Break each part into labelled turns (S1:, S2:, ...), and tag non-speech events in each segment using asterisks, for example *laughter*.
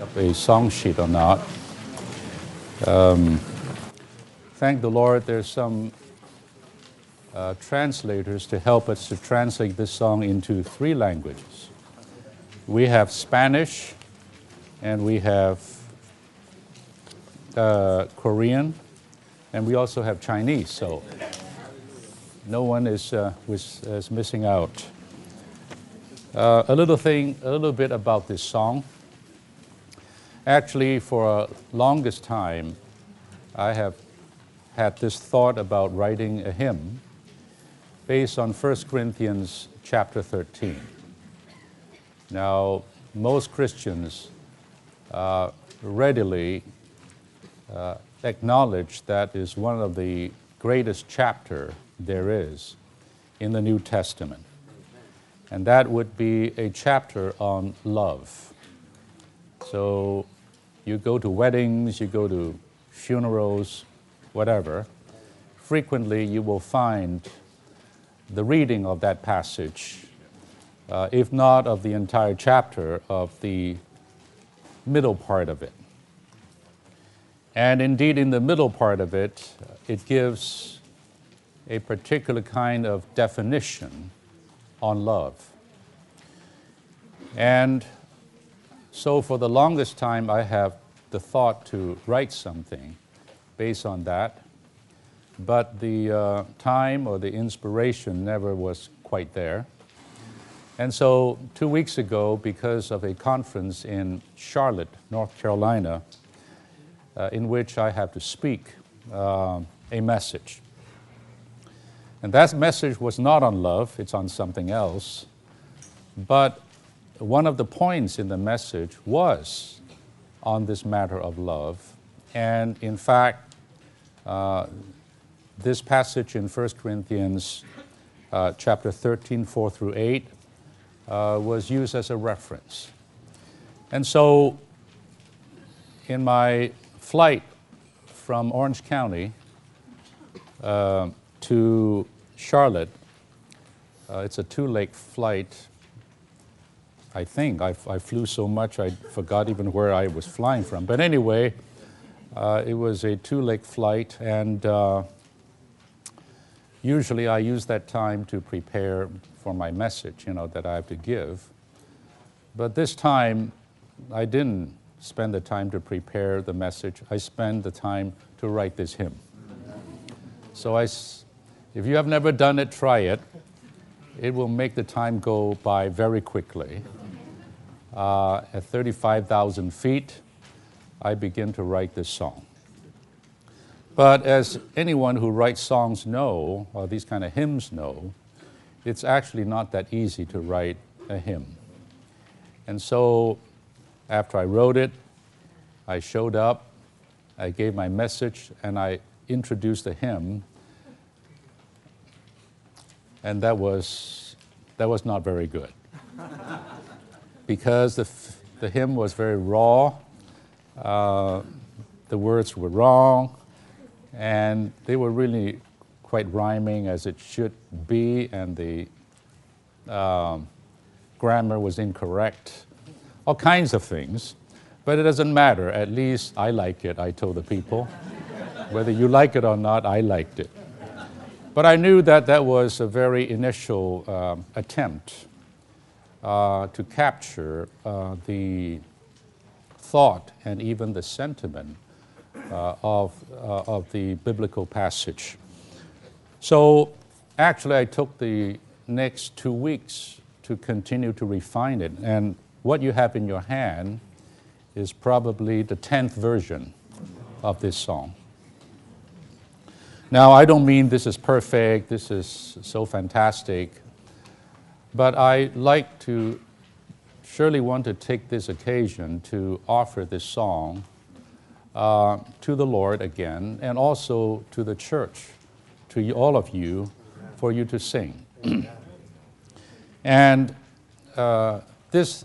S1: up a song sheet or not. Um, thank the Lord, there's some uh, translators to help us to translate this song into three languages. We have Spanish, and we have uh, Korean, and we also have Chinese. So no one is, uh, was, is missing out. Uh, a little thing, a little bit about this song. Actually, for a longest time, I have had this thought about writing a hymn based on 1 Corinthians chapter 13. Now, most Christians uh, readily uh, acknowledge that is one of the greatest chapter there is in the New Testament. And that would be a chapter on love. So you go to weddings, you go to funerals, whatever, frequently you will find the reading of that passage, uh, if not of the entire chapter, of the middle part of it. And indeed, in the middle part of it, it gives a particular kind of definition on love. And so, for the longest time, I have the thought to write something based on that, but the uh, time or the inspiration never was quite there. And so, two weeks ago, because of a conference in Charlotte, North Carolina, uh, in which I have to speak uh, a message. And that message was not on love, it's on something else. But one of the points in the message was on this matter of love. And in fact, uh, this passage in 1 Corinthians uh, chapter 13, 4 through 8, uh, was used as a reference. And so, in my flight from Orange County uh, to Charlotte, uh, it's a two leg flight. I think I, I, flew so much I forgot even where I was flying from. But anyway, uh, it was a two leg flight, and uh, usually I use that time to prepare for my message, you know, that I have to give. But this time, I didn't spend the time to prepare the message. I spent the time to write this hymn. So I, if you have never done it, try it. It will make the time go by very quickly. Uh, at 35,000 feet, I begin to write this song. But as anyone who writes songs know, or these kind of hymns know, it's actually not that easy to write a hymn. And so after I wrote it, I showed up, I gave my message, and I introduced the hymn. And that was, that was not very good. *laughs* because the, the hymn was very raw, uh, the words were wrong, and they were really quite rhyming as it should be, and the um, grammar was incorrect all kinds of things. But it doesn't matter. At least I like it, I told the people. *laughs* Whether you like it or not, I liked it. But I knew that that was a very initial um, attempt to capture uh, the thought and even the sentiment uh, of, uh, of the biblical passage. So actually, I took the next two weeks to continue to refine it. And what you have in your hand is probably the 10th version of this song. Now, I don't mean this is perfect, this is so fantastic, but I like to surely want to take this occasion to offer this song uh, to the Lord again and also to the church, to all of you, for you to sing. *clears throat* and uh, this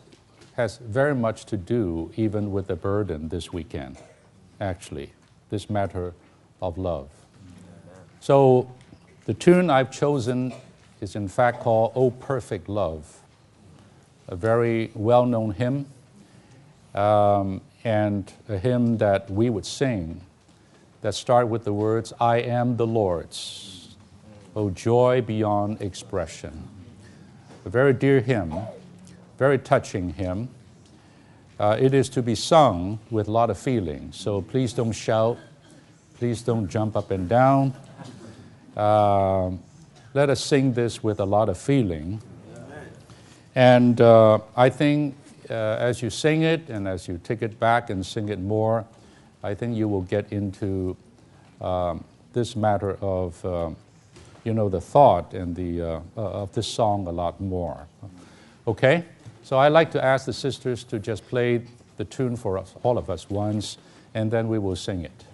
S1: has very much to do even with the burden this weekend, actually, this matter of love. So the tune I've chosen is in fact called Oh Perfect Love, a very well known hymn. um, and a hymn that we would sing that start with the words, I am the Lord's. Oh, joy beyond expression. A very dear hymn, very touching hymn. Uh, it is to be sung with a lot of feeling, so please don't shout, please don't jump up and down. Uh, let us sing this with a lot of feeling. And uh, I think uh, as you sing it and as you take it back and sing it more, I think you will get into um, this matter of, uh, you know, the thought and the, uh, uh, of this song a lot more. Okay? So I'd like to ask the sisters to just play the tune for us, all of us once, and then we will sing it.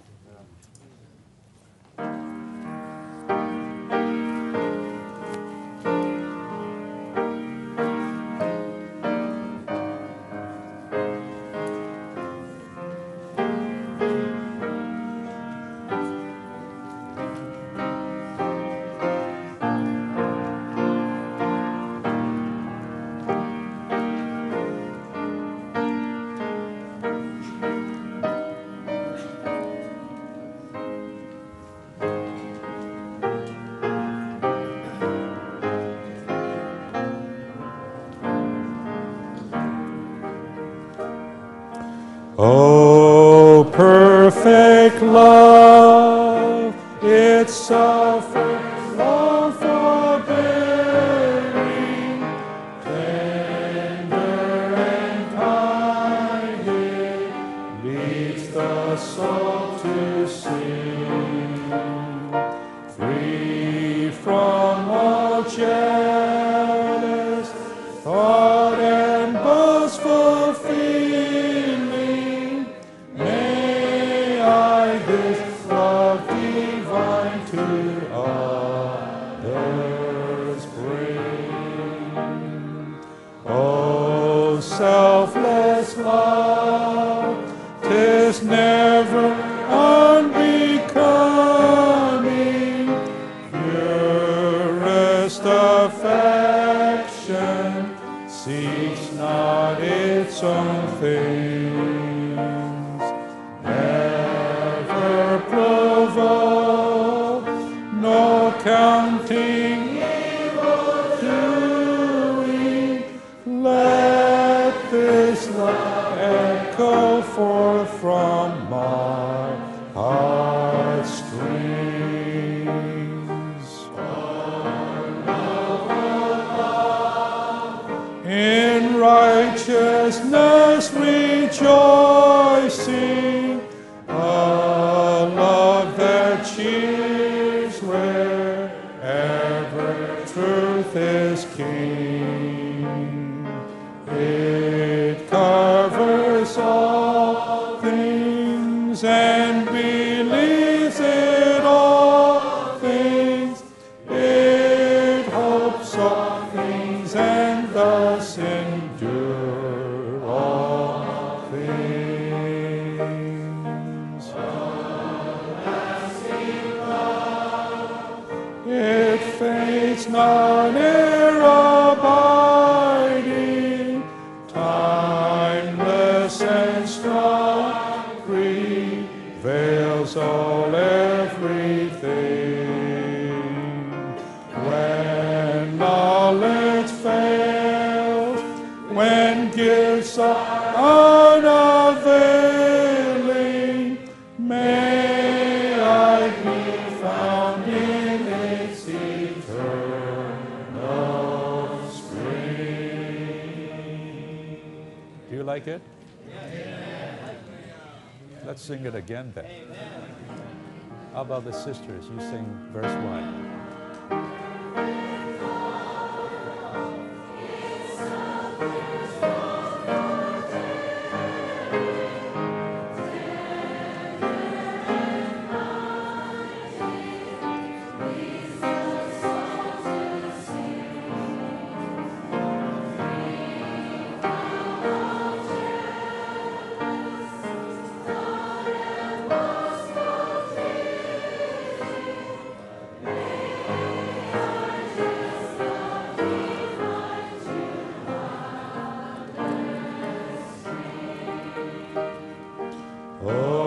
S1: Oh,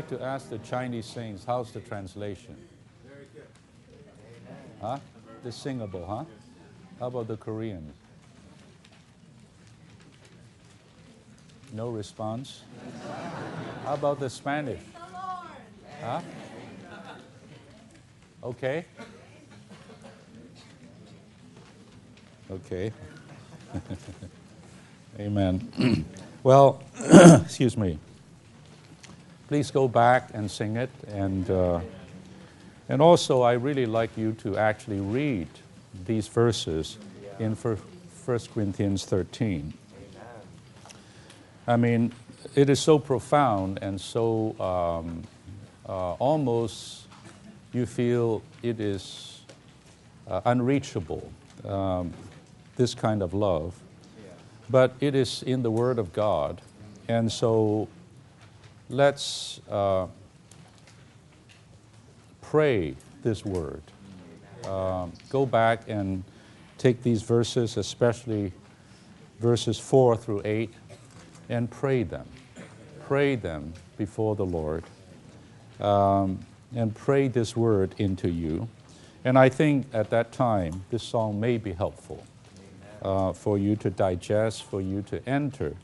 S1: like to ask the Chinese saints, how's the translation? Very good. Huh? The singable, huh? How about the Koreans? No response? How about the Spanish? Huh? Okay. Okay. *laughs* Amen. *clears throat* well, *clears throat* excuse me please go back and sing it. And, uh, and also, I really like you to actually read these verses in 1 Corinthians 13. I mean, it is so profound and so um, uh, almost you feel it is uh, unreachable, um, this kind of love. But it is in the Word of God. And so let's uh, pray this word. Um, go back and take these verses, especially verses 4 through 8, and pray them. Pray them before the Lord. Um, and pray this word into you. And I think at that time, this song may be helpful uh, for you to digest, for you to enter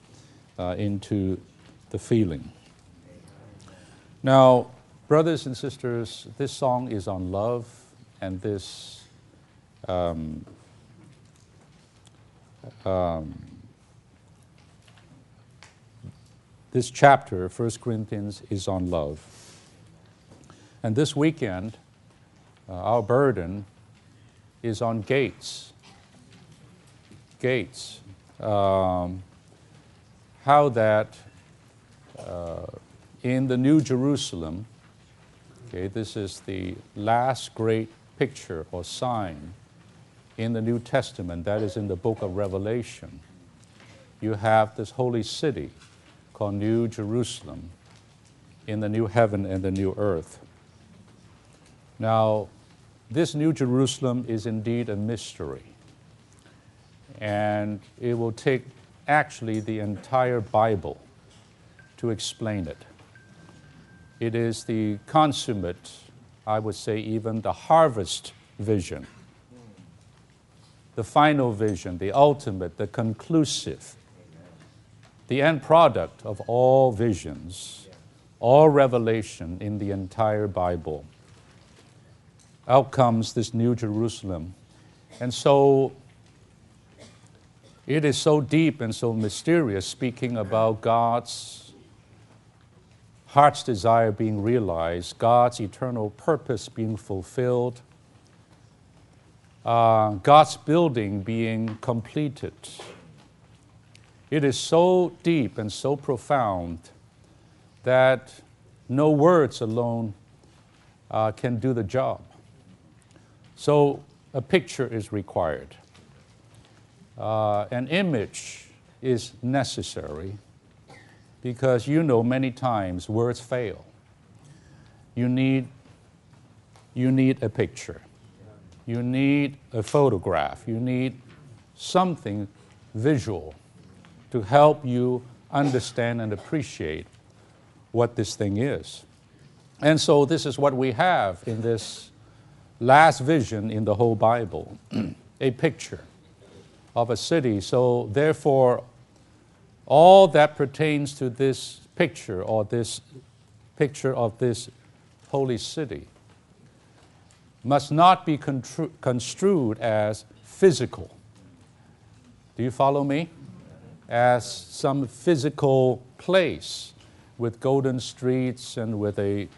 S1: uh, into the feeling. Now, brothers and sisters, this song is on love, and this um, um, this chapter, 1 Corinthians, is on love. And this weekend, uh, our burden is on gates. Gates. Um, how that uh, in the New Jerusalem, okay, this is the last great picture or sign in the New Testament, that is in the book of Revelation. You have this holy city called New Jerusalem in the new heaven and the new earth. Now, this New Jerusalem is indeed a mystery. And it will take actually the entire Bible to explain it. It is the consummate, I would say, even the harvest vision, the final vision, the ultimate, the conclusive, the end product of all visions, all revelation in the entire Bible. Out comes this New Jerusalem. And so it is so deep and so mysterious, speaking about God's heart's desire being realized, God's eternal purpose being fulfilled, uh, God's building being completed. It is so deep and so profound that no words alone uh, can do the job. So a picture is required. Uh, an image is necessary because you know many times words fail. You need, you need a picture. You need a photograph. You need something visual to help you understand and appreciate what this thing is. And so, this is what we have in this last vision in the whole Bible *clears throat* a picture of a city. So, therefore, all that pertains to this picture or this picture of this holy city must not be construed as physical. Do you follow me? As some physical place with golden streets and with a,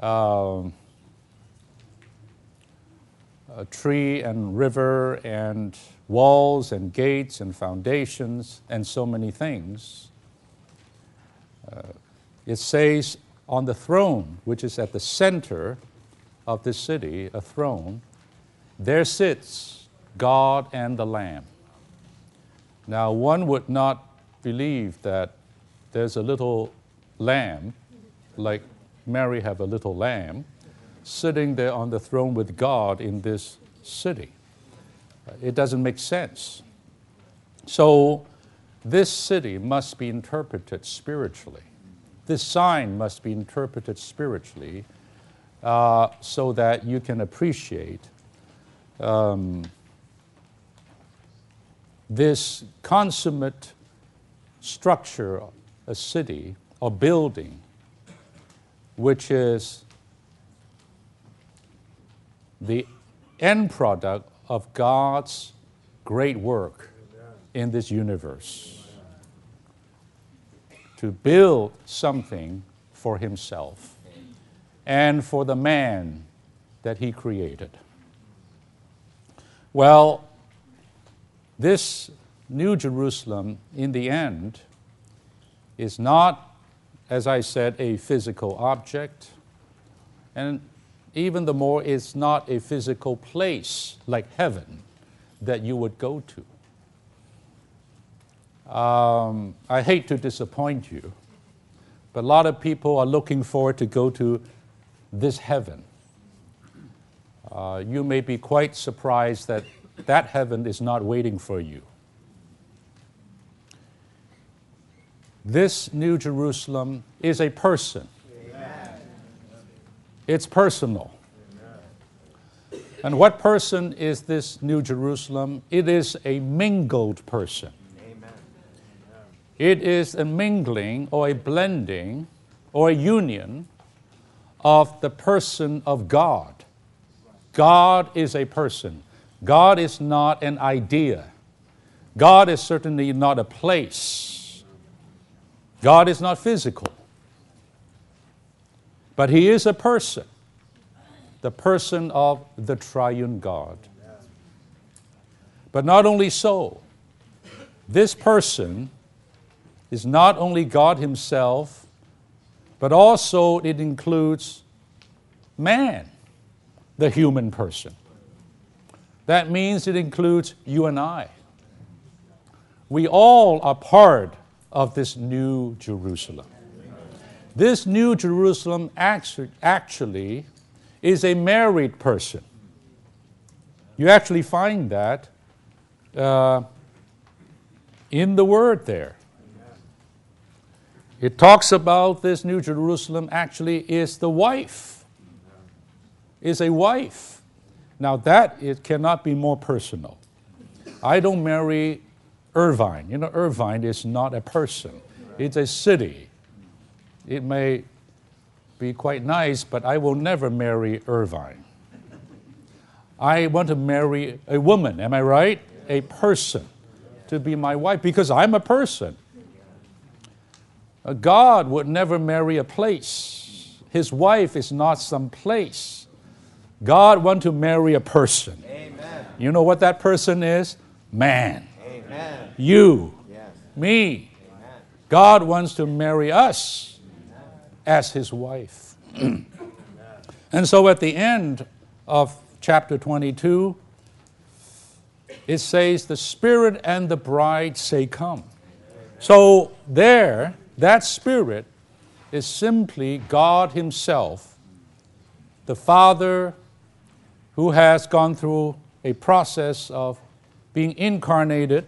S1: um, a tree and river and walls and gates and foundations and so many things. Uh, it says on the throne, which is at the center of this city, a throne, there sits God and the Lamb. Now, one would not believe that there's a little lamb, like Mary have a little lamb, sitting there on the throne with God in this city. It doesn't make sense. So, this city must be interpreted spiritually. This sign must be interpreted spiritually uh, so that you can appreciate um, this consummate structure, a city a building, which is the end product of God's great work in this universe. To build something for Himself and for the man that He created. Well, this New Jerusalem, in the end, is not, as I said, a physical object, and even the more, it's not a physical place like heaven that you would go to. Um, I hate to disappoint you, but a lot of people are looking forward to go to this heaven. Uh, you may be quite surprised that that heaven is not waiting for you. This New Jerusalem is a person. It's personal. And what person is this New Jerusalem? It is a mingled person. It is a mingling or a blending or a union of the person of God. God is a person. God is not an idea. God is certainly not a place. God is not physical. But He is a person, the person of the triune God. But not only so, this person is not only God Himself, but also it includes man, the human person. That means it includes you and I. We all are part of this new Jerusalem. This new Jerusalem actually is a married person. You actually find that uh, in the word there. It talks about this new Jerusalem actually is the wife, is a wife. Now, that it cannot be more personal. I don't marry Irvine. You know, Irvine is not a person, it's a city. It may be quite nice, but I will never marry Irvine. I want to marry a woman, am I right? A person to be my wife because I'm a person. Uh, God would never marry a place. His wife is not some place. God wants to marry a person.
S2: Amen.
S1: You know what that person is? Man.
S2: Amen.
S1: You.
S2: Yes.
S1: Me.
S2: Amen.
S1: God wants to marry us as his wife. and so at the end of chapter 22, it says, The Spirit and the bride say, Come. So there, that Spirit is simply God Himself, the Father who has gone through a process of being incarnated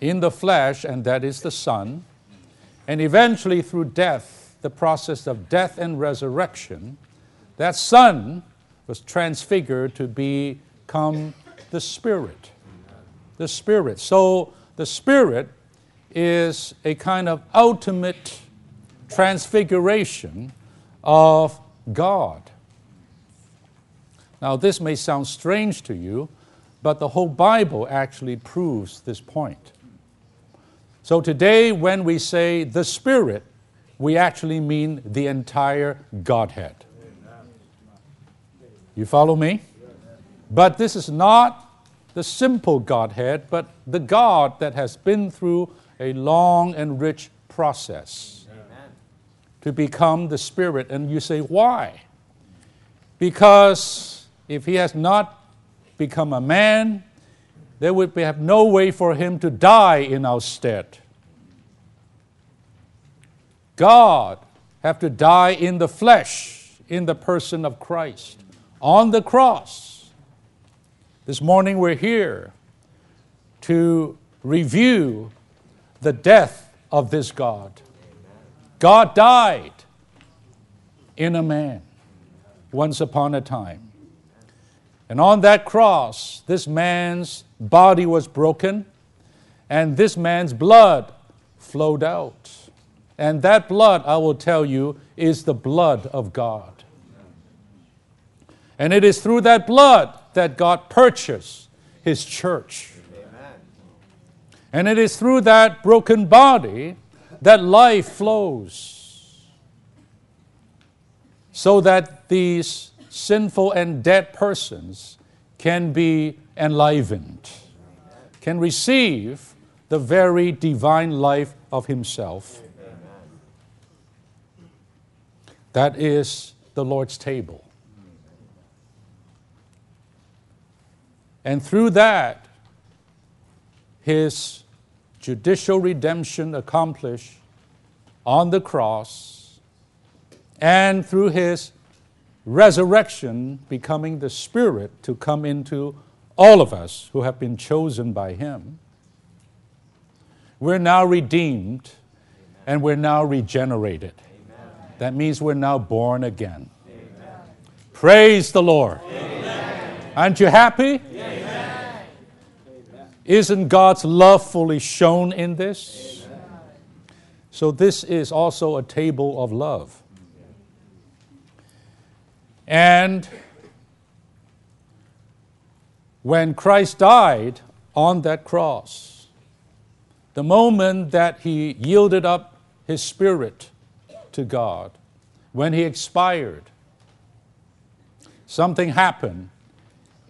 S1: in the flesh, and that is the Son, and eventually through death, the process of death and resurrection, that Son was transfigured to become the Spirit. The Spirit. So the Spirit is a kind of ultimate transfiguration of God. Now, this may sound strange to you, but the whole Bible actually proves this point. So, today, when we say the Spirit, we actually mean the entire Godhead. You follow me? But this is not the simple Godhead, but the God that has been through a long and rich process to become the Spirit. And you say, why? Because if he has not become a man, there would be, have no way for him to die in our stead. God have to die in the flesh, in the person of Christ, on the cross. This morning we're here to review the death of this God. God died in a man once upon a time. And on that cross, this man's body was broken, and this man's blood flowed out. And that blood, I will tell you, is the blood of God. And it is through that blood that God purchased his church. And it is through that broken body that life flows. So that these sinful and dead persons can be enlivened, can receive the very divine life of Himself. That is the Lord's table. And through that, His judicial redemption accomplished on the cross, and through His resurrection becoming the Spirit to come into all of us who have been chosen by Him. We're now redeemed and we're now regenerated. That means we're now born again. Praise the Lord. Aren't you happy? Isn't God's love fully shown in this? So, this is also a table of love. And when Christ died on that cross, the moment that he yielded up his spirit to God, when he expired, something happened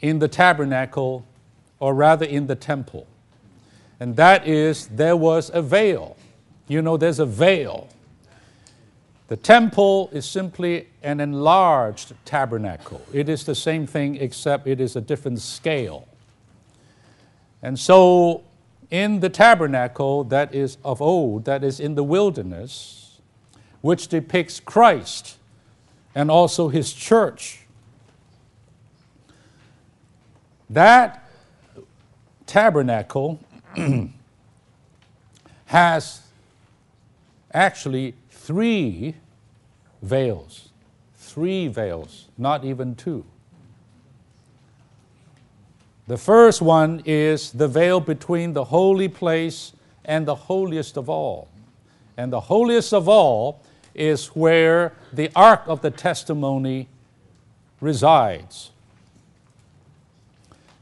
S1: in the tabernacle, or rather in the temple. And that is, there was a veil. You know, there's a veil the temple is simply an enlarged tabernacle. It is the same thing except it is a different scale. And so, in the tabernacle that is of old, that is in the wilderness, which depicts Christ and also his church, that tabernacle *clears throat* has actually three veils. Three veils, not even two. The first one is the veil between the holy place and the holiest of all. And the holiest of all is where the Ark of the Testimony resides.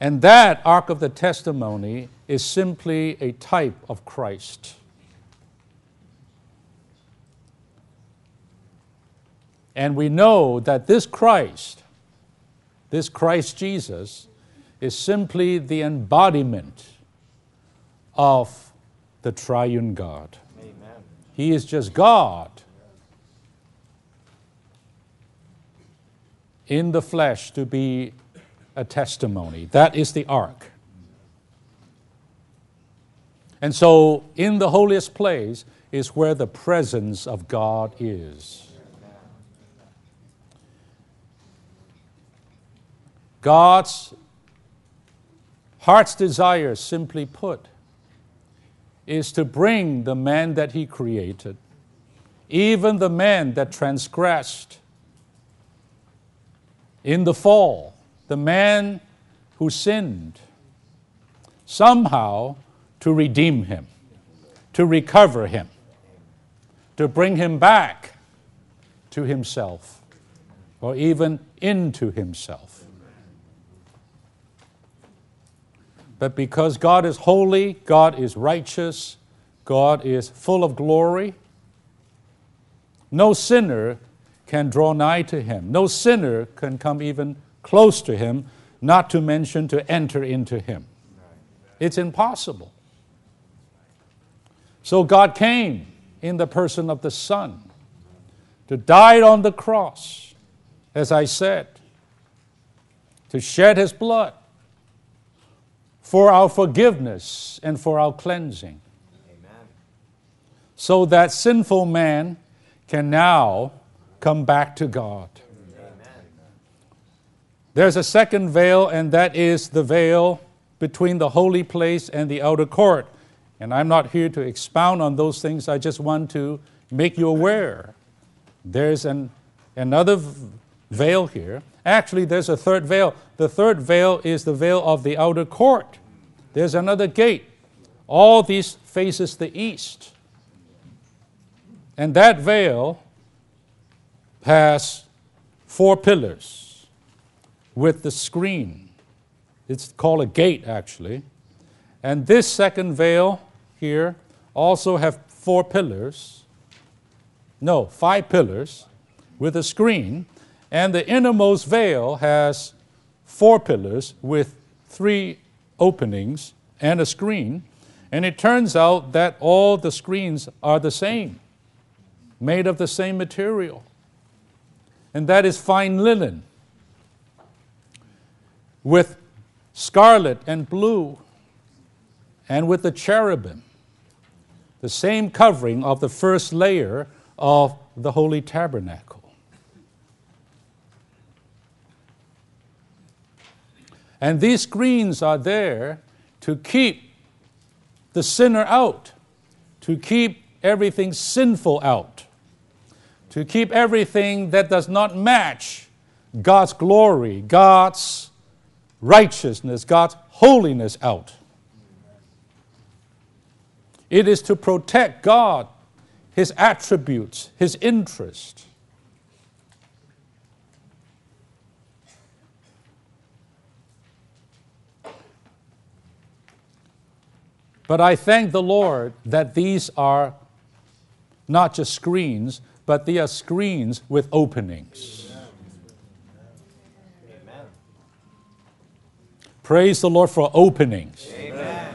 S1: And that Ark of the Testimony is simply a type of Christ. And we know that this Christ, this Christ Jesus, is simply the embodiment of the triune God. Amen. He is just God in the flesh to be a testimony. That is the ark. And so, in the holiest place is where the presence of God is. God's heart's desire, simply put, is to bring the man that he created, even the man that transgressed in the fall, the man who sinned, somehow to redeem him, to recover him, to bring him back to himself, or even into himself. But because God is holy, God is righteous, God is full of glory, no sinner can draw nigh to him. No sinner can come even close to him, not to mention to enter into him. It's impossible. So God came in the person of the Son to die on the cross, as I said, to shed his blood for our forgiveness and for our cleansing. Amen. So that sinful man can now come back to God. Amen. There's a second veil, and that is the veil between the holy place and the outer court. And I'm not here to expound on those things, I just want to make you aware. There's an, another veil here. Actually, there's a third veil. The third veil is the veil of the outer court. There's another gate. All these faces the east. And that veil has four pillars with the screen. It's called a gate, actually. And this second veil here also have four pillars. No, five pillars with a screen. And the innermost veil has four pillars with three openings and a screen, and it turns out that all the screens are the same, made of the same material. And that is fine linen with scarlet and blue and with the cherubim, the same covering of the first layer of the Holy Tabernacle. And these screens are there to keep the sinner out, to keep everything sinful out, to keep everything that does not match God's glory, God's righteousness, God's holiness out. It is to protect God, His attributes, His interest. But I thank the Lord that these are not just screens, but they are screens with openings. Amen. Praise the Lord for openings. Amen.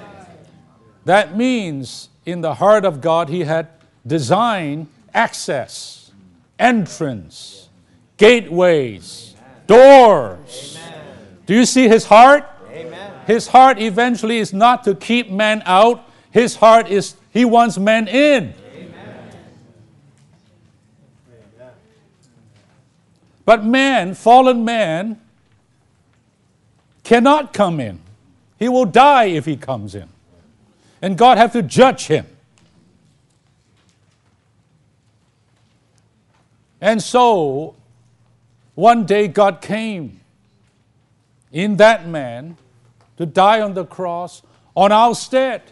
S1: That means in the heart of God, He had designed access, entrance, gateways, doors. Amen. Do you see His heart? His heart eventually is not to keep men out, his heart is he wants men in. But man, fallen man, cannot come in. He will die if he comes in. And God have to judge him. And so, one day God came in that man to die on the cross on our stead.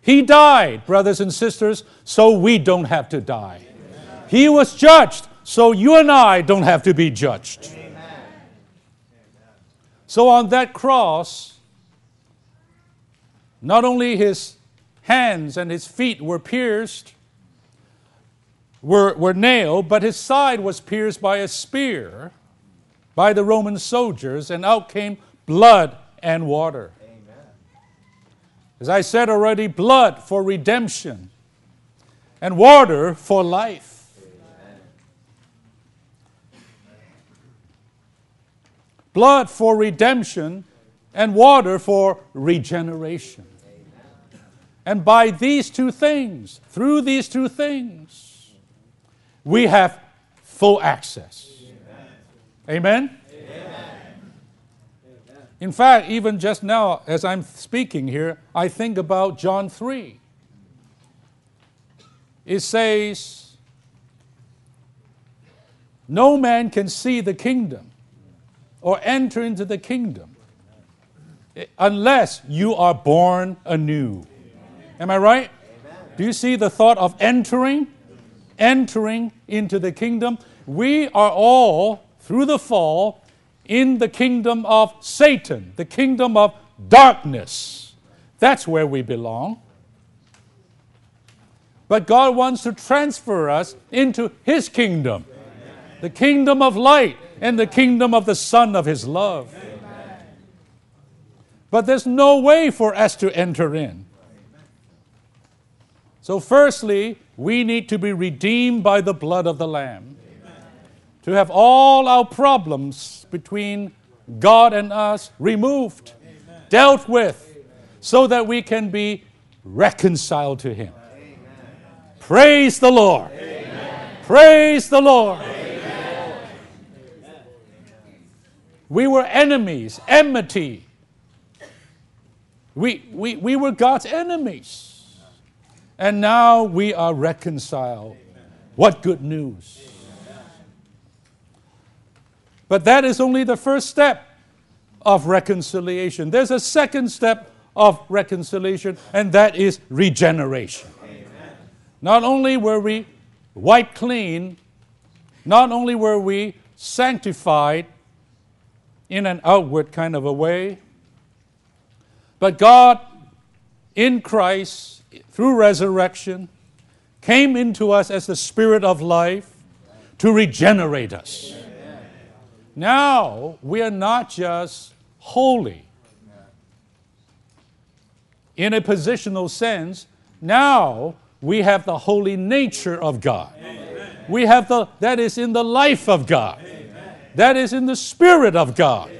S1: He died, brothers and sisters, so we don't have to die. Amen. He was judged, so you and I don't have to be judged. Amen. So on that cross, not only his hands and his feet were pierced, were, were nailed, but his side was pierced by a spear by the Roman soldiers, and out came blood and water. Amen. As I said already, blood for redemption and water for life. Amen. Blood for redemption and water for regeneration. And by these two things, through these two things, we have full access. Amen? Amen? In fact, even just now, as I'm speaking here, I think about John 3. It says, No man can see the kingdom or enter into the kingdom unless you are born anew. Am I right? Do you see the thought of entering? Entering into the kingdom. We are all, through the fall, in the kingdom of Satan, the kingdom of darkness. That's where we belong. But God wants to transfer us into His kingdom, the kingdom of light and the kingdom of the Son of His love. But there's no way for us to enter in. So, firstly, we need to be redeemed by the blood of the Lamb. Amen. To have all our problems between God and us removed, Amen. dealt with, Amen. so that we can be reconciled to Him. Praise the Lord. Praise the Lord. We were enemies, enmity. We, we, we were God's enemies and now we are reconciled. What good news! But that is only the first step of reconciliation. There's a second step of reconciliation, and that is regeneration. Not only were we wiped clean, not only were we sanctified in an outward kind of a way, but God in Christ through resurrection, came into us as the Spirit of life to regenerate us. Now we are not just holy in a positional sense, now we have the holy nature of God. We have the that is in the life of God. That is in the spirit of God.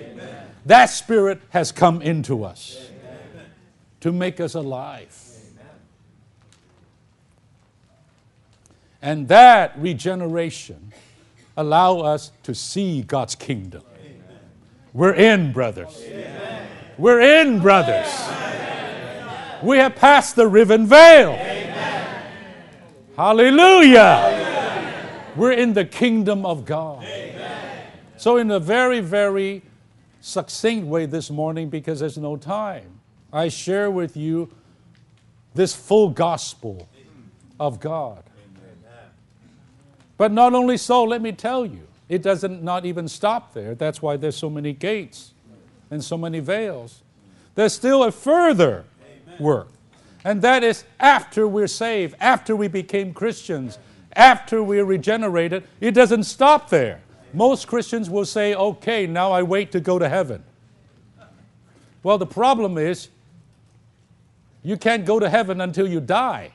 S1: That spirit has come into us to make us alive. And that regeneration allow us to see God's kingdom. Amen. We're in, brothers. Amen. We're in, brothers. Amen. We have passed the riven veil. Hallelujah. Hallelujah. We're in the kingdom of God. So, in a very, very succinct way this morning, because there's no time, I share with you this full gospel of God. But not only so, let me tell you, it doesn't not even stop there. That's why there's so many gates and so many veils. There's still a further Amen. work. And that is after we're saved, after we became Christians, after we're regenerated, it doesn't stop there. Most Christians will say, okay, now I wait to go to heaven. Well, the problem is you can't go to heaven until you die.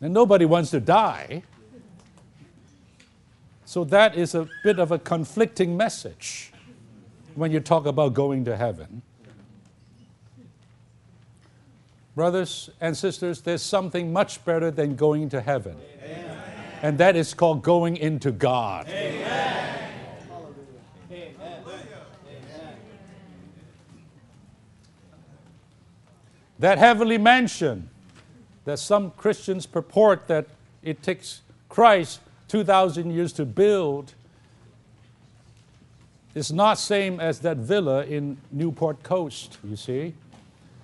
S1: And nobody wants to die. So that is a bit of a conflicting message when you talk about going to heaven. Brothers and sisters, there's something much better than going to heaven. Amen. And that is called going into God. Amen. That heavenly mansion that some Christians purport that it takes Christ 2,000 years to build is not same as that villa in Newport Coast, you see.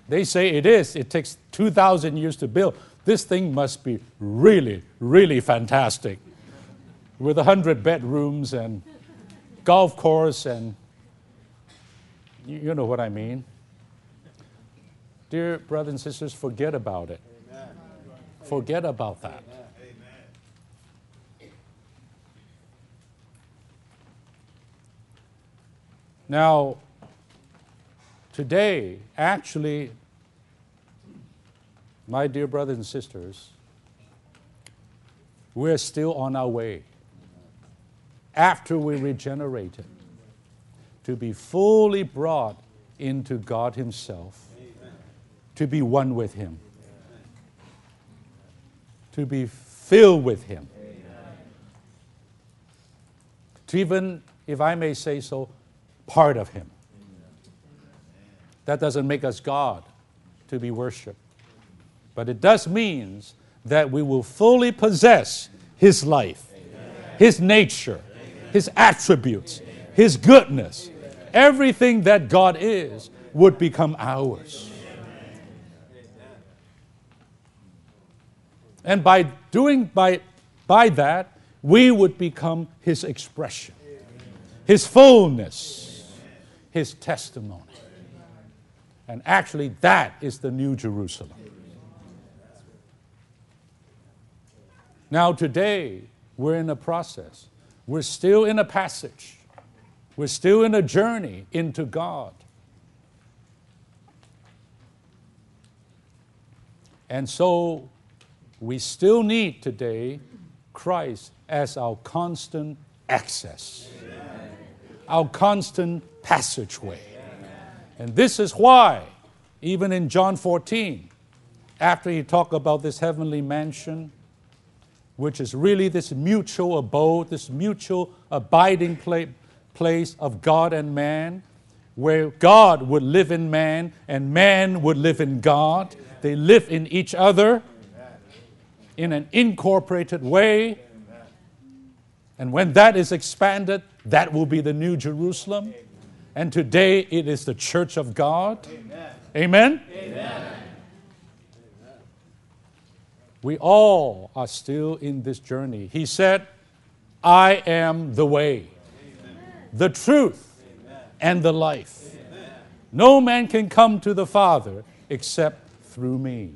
S1: They say it is. It takes 2,000 years to build. This thing must be really, really fantastic with 100 bedrooms and golf course and you know what I mean. Dear brothers and sisters, forget about it. Amen. Forget about that. Now, today, actually, my dear brothers and sisters, we're still on our way after we regenerated to be fully brought into God Himself, Amen. to be one with Him, Amen. to be filled with Him, Amen. to even, if I may say so, part of Him. That doesn't make us God to be worshiped, but it does means that we will fully possess His life, His nature, His attributes, His goodness everything that God is would become ours. And by doing by, by that, we would become his expression, his fullness, his testimony. And actually, that is the New Jerusalem. Now, today, we're in a process. We're still in a passage we're still in a journey into God. And so we still need today Christ as our constant access, Amen. our constant passageway. And this is why, even in John 14, after he talked about this heavenly mansion, which is really this mutual abode, this mutual abiding place place of God and man, where God would live in man and man would live in God. They live in each other in an incorporated way. And when that is expanded, that will be the New Jerusalem. And today it is the church of God. Amen? Amen? We all are still in this journey. He said, I am the way the truth, Amen. and the life. Amen. No man can come to the Father except through me.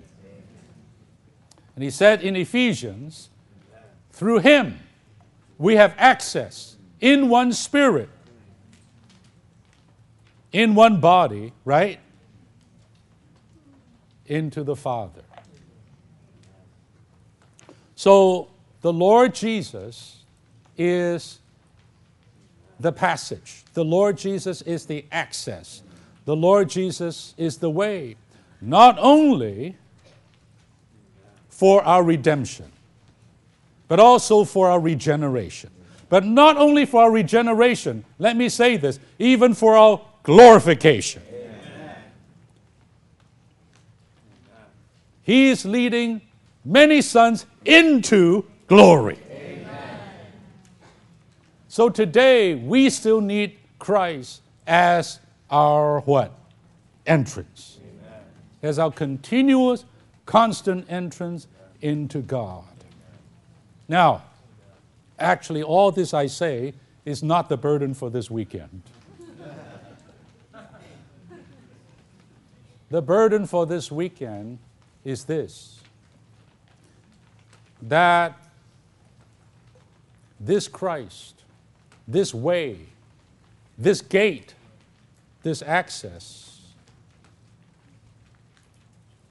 S1: And he said in Ephesians, through him we have access in one spirit, in one body, right? Into the Father. So the Lord Jesus is the passage. The Lord Jesus is the access. The Lord Jesus is the way, not only for our redemption, but also for our regeneration. But not only for our regeneration, let me say this, even for our glorification. Amen. He is leading many sons into glory. So today we still need Christ as our what? Entrance. Amen. As our continuous, constant entrance into God. Now, actually, all this I say is not the burden for this weekend. The burden for this weekend is this that this Christ this way, this gate, this access,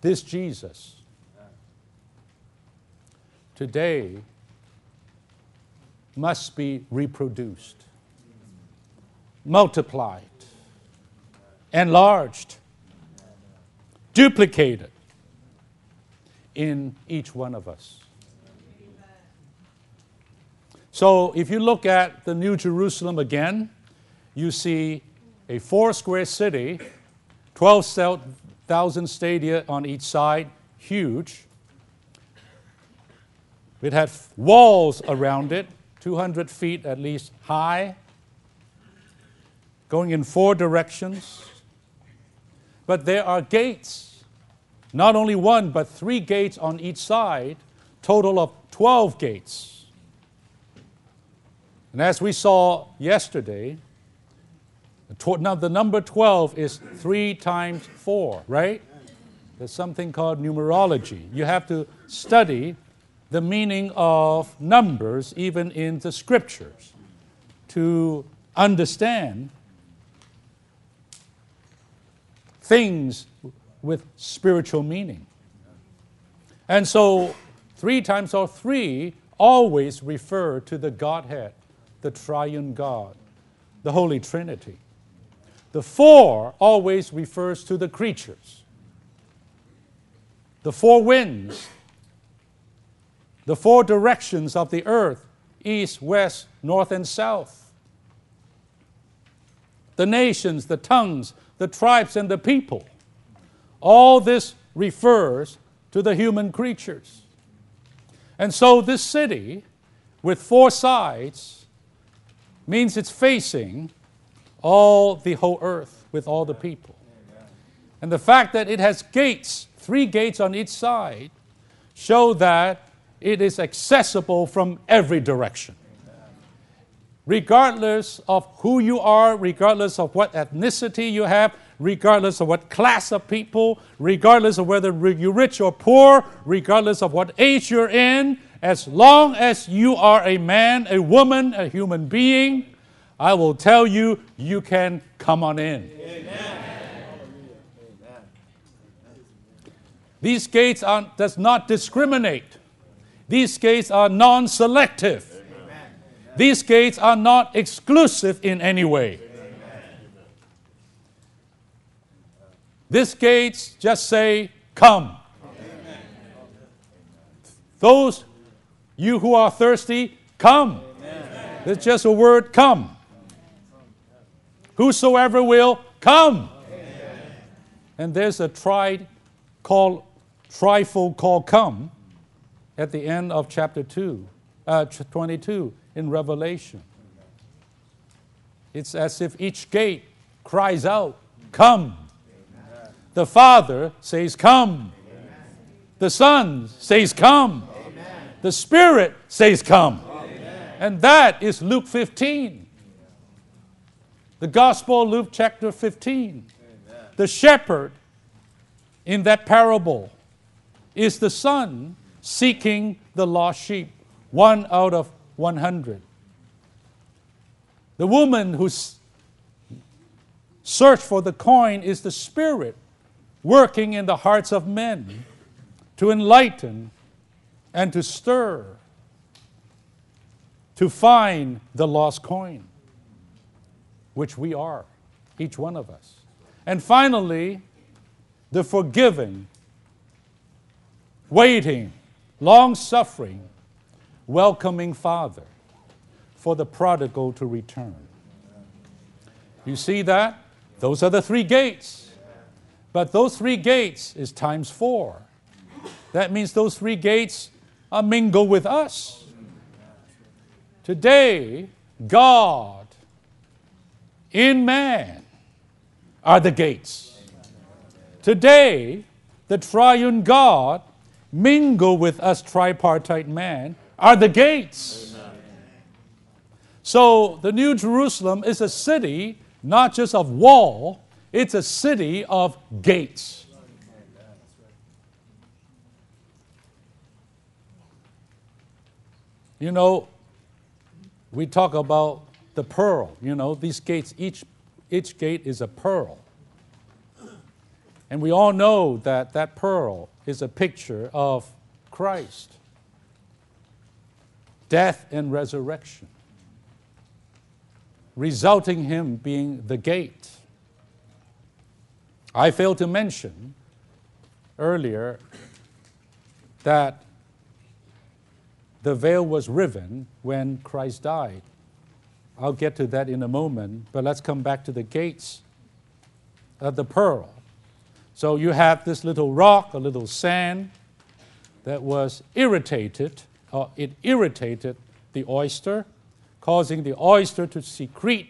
S1: this Jesus. Today must be reproduced, multiplied, enlarged, duplicated in each one of us. So if you look at the New Jerusalem again, you see a four square city, 12,000 stadia on each side, huge. It had walls around it, 200 feet at least high, going in four directions. But there are gates, not only one, but three gates on each side, total of 12 gates. And as we saw yesterday, the number 12 is 3 times 4, right? There's something called numerology. You have to study the meaning of numbers even in the scriptures to understand things with spiritual meaning. And so, three times or three always refer to the Godhead, the triune God, the Holy Trinity. The four always refers to the creatures, the four winds, the four directions of the earth east, west, north, and south. The nations, the tongues, the tribes, and the people. All this refers to the human creatures. And so this city, with four sides, means it's facing all the whole earth with all the people. And the fact that it has gates, three gates on each side, show that it is accessible from every direction. Regardless of who you are, regardless of what ethnicity you have, regardless of what class of people, regardless of whether you're rich or poor, regardless of what age you're in, as long as you are a man, a woman, a human being, I will tell you, you can come on in. Amen. These gates are, does not discriminate. These gates are non selective. These gates are not exclusive in any way. These gates just say, Come. Those you who are thirsty, come. It's just a word, come. Whosoever will, come. And there's a tri called trifle called come at the end of chapter 2, uh, 22 in Revelation. It's as if each gate cries out, Come. The Father says, Come. The Son says, Come. The Spirit says, Come. And that is Luke 15. The Gospel of Luke chapter 15. The shepherd in that parable is the son seeking the lost sheep, one out of 100. The woman who searched for the coin is the Spirit working in the hearts of men to enlighten and to stir, to find the lost coin, which we are, each one of us. And finally, the forgiving, waiting, long suffering, welcoming Father for the prodigal to return. You see that? Those are the three gates. But those three gates is times four. That means those three gates are mingled with us. Today, God in man are the gates. Today, the triune God mingle with us tripartite man are the gates. So the New Jerusalem is a city not just of wall, it's a city of gates. You know, we talk about the pearl. You know, these gates, each, each gate is a pearl. And we all know that that pearl is a picture of Christ death and resurrection, resulting him being the gate. I failed to mention earlier that the veil was riven when Christ died. I'll get to that in a moment, but let's come back to the gates of the pearl. So you have this little rock, a little sand that was irritated uh, it irritated the oyster, causing the oyster to secrete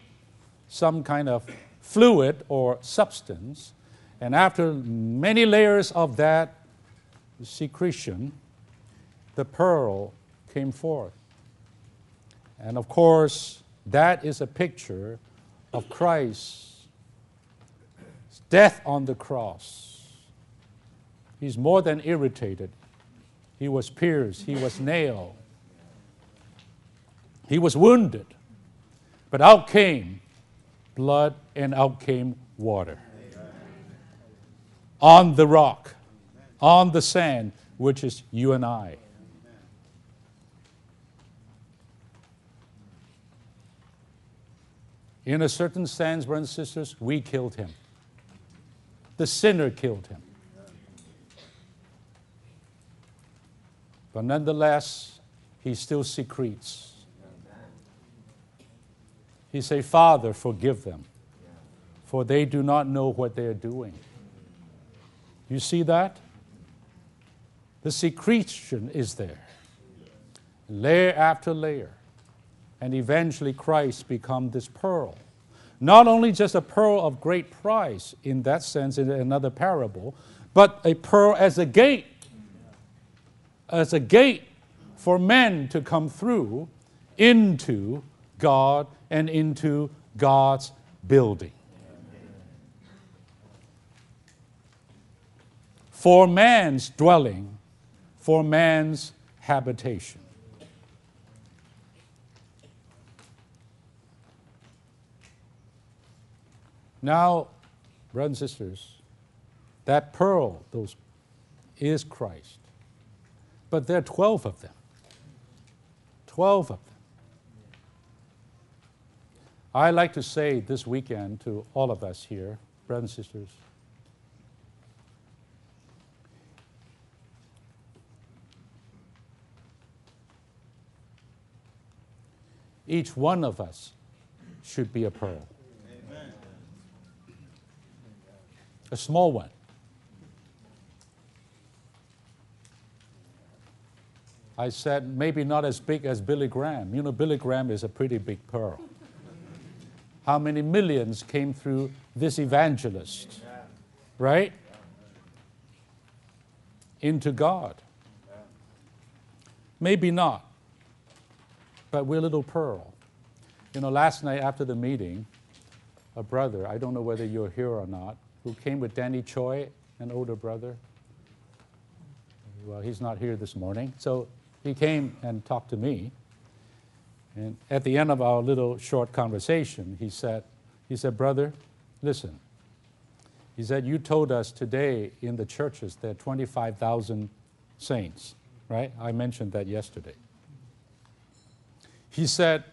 S1: some kind of fluid or substance. And after many layers of that secretion, the pearl came forth. And of course, that is a picture of Christ's death on the cross. He's more than irritated, he was pierced, he was nailed, he was wounded. But out came blood and out came water. on the rock, on the sand, which is you and I. In a certain sense, brothers and sisters, we killed him. The sinner killed him. But nonetheless, he still secretes. He say, Father, forgive them, for they do not know what they are doing. You see that? The secretion is there, layer after layer. And eventually, Christ become this pearl. Not only just a pearl of great price in that sense, in another parable, but a pearl as a gate, as a gate for men to come through into God and into God's building. For man's dwelling, for man's habitation. Now, brothers and sisters, that pearl, those is Christ. But there are 12 of them. 12 of them. I like to say this weekend to all of us here, brothers and sisters, each one of us should be a pearl. a small one. I said, maybe not as big as Billy Graham. You know, Billy Graham is a pretty big pearl. *laughs* How many millions came through this evangelist, right? Into God. Maybe not, but we're a little pearl. You know, last night after the meeting, a brother, I don't know whether you're here or not, who came with Danny Choi, an older brother. Well, he's not here this morning. So he came and talked to me. And at the end of our little short conversation, he said, he said, Brother, listen. He said, You told us today in the churches there are 25,000 saints, right? I mentioned that yesterday. He said,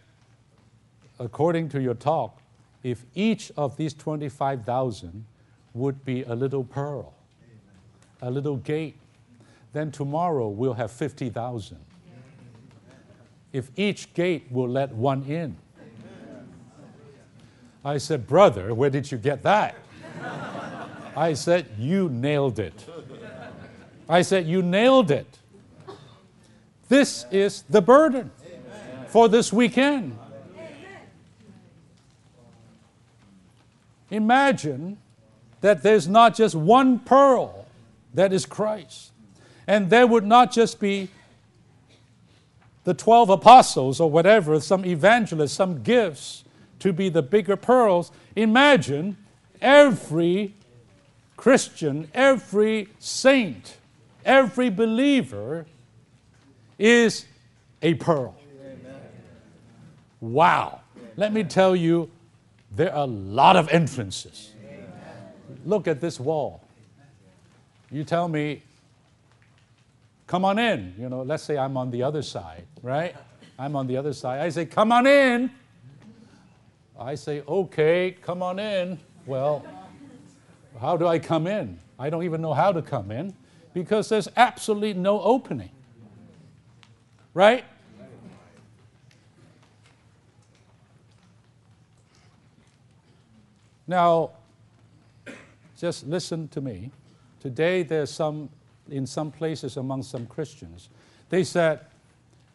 S1: According to your talk, if each of these 25,000 would be a little pearl, a little gate. Then tomorrow we'll have 50,000. If each gate will let one in. I said, Brother, where did you get that? I said, You nailed it. I said, You nailed it. This is the burden for this weekend. Imagine that there's not just one pearl that is Christ. And there would not just be the 12 apostles or whatever, some evangelists, some gifts to be the bigger pearls. Imagine every Christian, every saint, every believer is a pearl. Wow. Let me tell you, there are a lot of entrances look at this wall. You tell me, come on in. You know, let's say I'm on the other side, right? I'm on the other side. I say, come on in. I say, okay, come on in. Well, how do I come in? I don't even know how to come in because there's absolutely no opening. Right? Now, just listen to me. Today, there's some, in some places among some Christians, they said,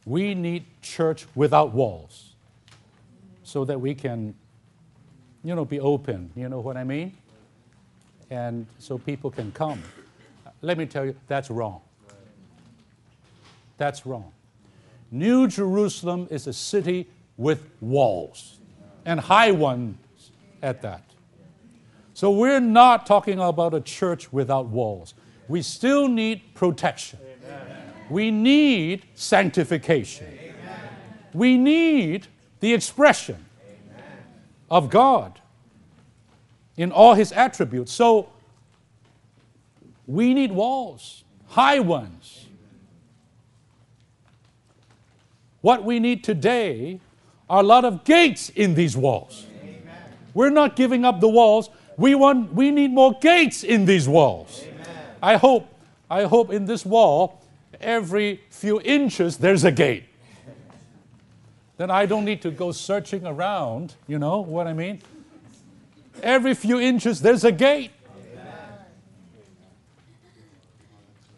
S1: we need church without walls so that we can, you know, be open. You know what I mean? And so people can come. Let me tell you, that's wrong. That's wrong. New Jerusalem is a city with walls, and high ones at that. So we're not talking about a church without walls. We still need protection. Amen. We need sanctification. Amen. We need the expression Amen. of God in all his attributes. So We need walls, high ones. What we need today are a lot of gates in these walls. We're not giving up the walls. We, want, we need more gates in these walls. I hope, I hope in this wall, every few inches there's a gate. then I don't need to go searching around, you know what I mean? Every few inches there's a gate.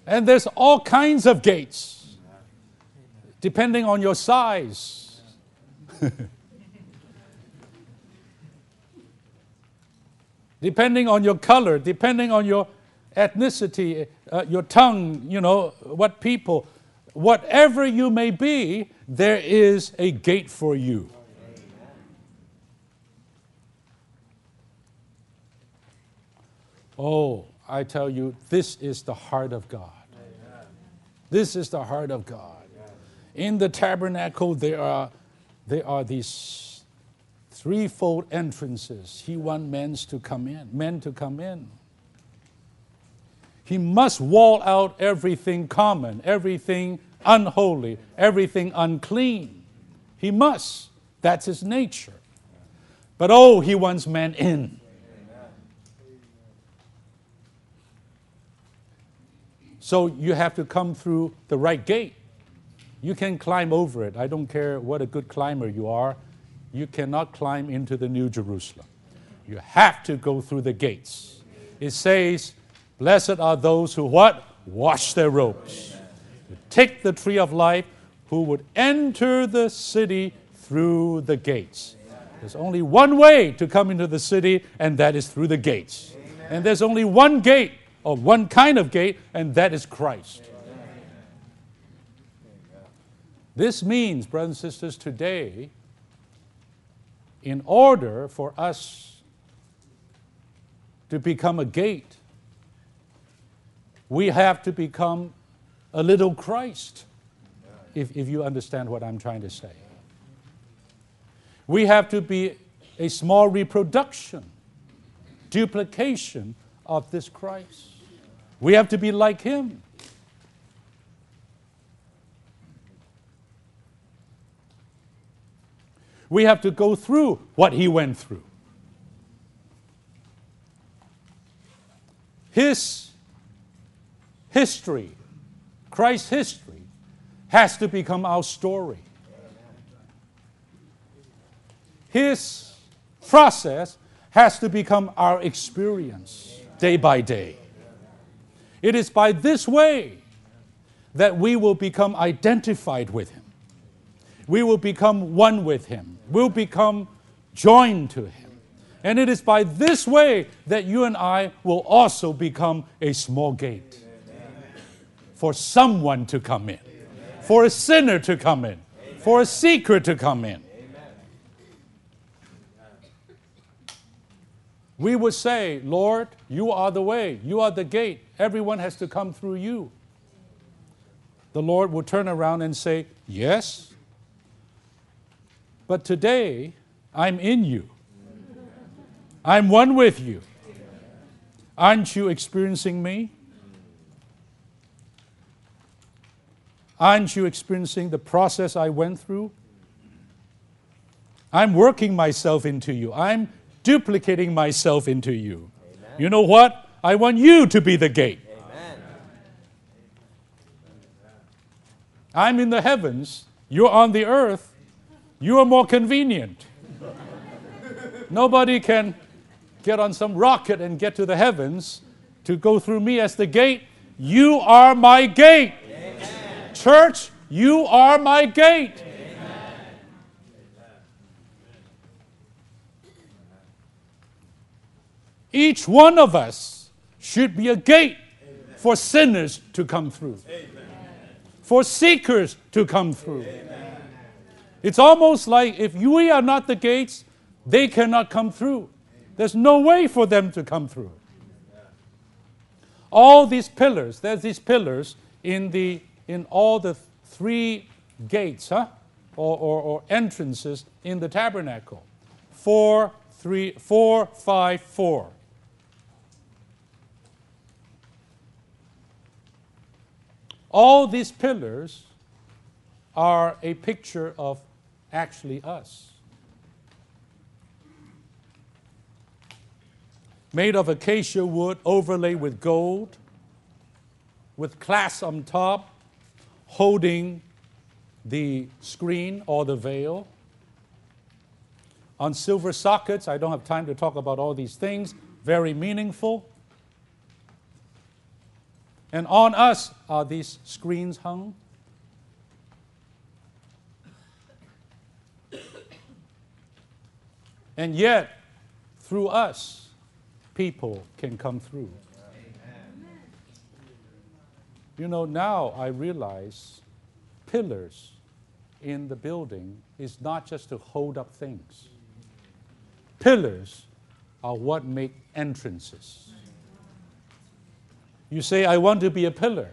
S1: And there's all kinds of gates, depending on your size. *laughs* depending on your color, depending on your ethnicity, uh, your tongue, you know, what people, whatever you may be, there is a gate for you. Oh, I tell you, this is the heart of God. This is the heart of God. In the tabernacle, there are, there are these threefold entrances. He wants men to come in, men to come in. He must wall out everything common, everything unholy, everything unclean. He must. That's his nature. But oh, he wants men in. So you have to come through the right gate. You can climb over it. I don't care what a good climber you are. You cannot climb into the New Jerusalem. You have to go through the gates. It says, Blessed are those who what? Wash their robes. Take the tree of life, who would enter the city through the gates. There's only one way to come into the city, and that is through the gates. And there's only one gate or one kind of gate, and that is Christ. This means, brothers and sisters, today, in order for us to become a gate, we have to become a little Christ, if, if you understand what I'm trying to say. We have to be a small reproduction, duplication of this Christ. We have to be like him. We have to go through what he went through. His history, Christ's history, has to become our story. His process has to become our experience day by day. It is by this way that we will become identified with Him. We will become one with Him. We'll become joined to Him. And it is by this way that you and I will also become a small gate for someone to come in, for a sinner to come in, for a seeker to come in. we would say, Lord, you are the way, you are the gate, everyone has to come through you. The Lord will turn around and say, Yes, but today I'm in you, I'm one with you. Aren't you experiencing me? Aren't you experiencing the process I went through? I'm working myself into you. I'm duplicating myself into you. Amen. You know what? I want you to be the gate. Amen. I'm in the heavens, you're on the earth, you are more convenient. Nobody can get on some rocket and get to the heavens to go through me as the gate. You are my gate. Amen. Church, you are my gate. Each one of us should be a gate Amen. for sinners to come through, Amen. for seekers to come through. Amen. It's almost like if we are not the gates, they cannot come through. There's no way for them to come through. All these pillars, there's these pillars in, the, in all the three gates, huh? Or, or, or entrances in the tabernacle. Four, three, four, five, four. All these pillars are a picture of actually us. Made of acacia wood overlaid with gold, with clasps on top, holding the screen or the veil. On silver sockets, I don't have time to talk about all these things, very meaningful. And on us are these screens hung. And yet, through us, people can come through. You know, now I realize pillars in the building is not just to hold up things. Pillars are what make entrances. You say, I want to be a pillar.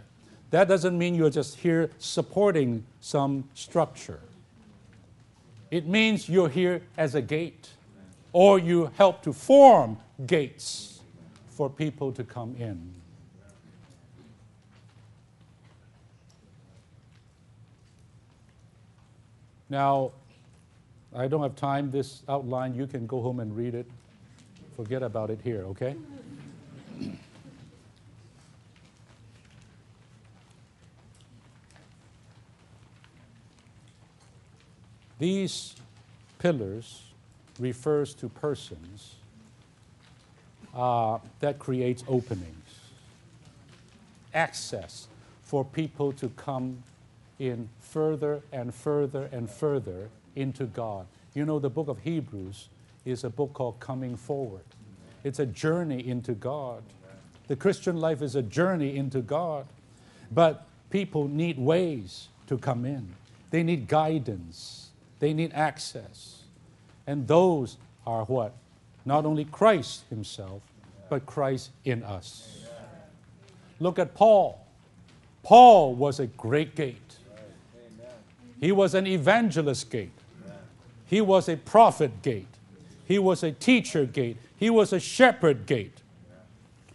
S1: That doesn't mean you're just here supporting some structure. It means you're here as a gate or you help to form gates for people to come in. Now, I don't have time, this outline, you can go home and read it. Forget about it here, okay? These pillars refers to persons uh, that creates openings, access for people to come in further and further and further into God. You know, the book of Hebrews is a book called Coming Forward. It's a journey into God. The Christian life is a journey into God. But people need ways to come in, they need guidance, they need access. And those are what? Not only Christ Himself, but Christ in us. Look at Paul. Paul was a great gate. He was an evangelist gate. He was a prophet gate. He was a teacher gate. He was a shepherd gate.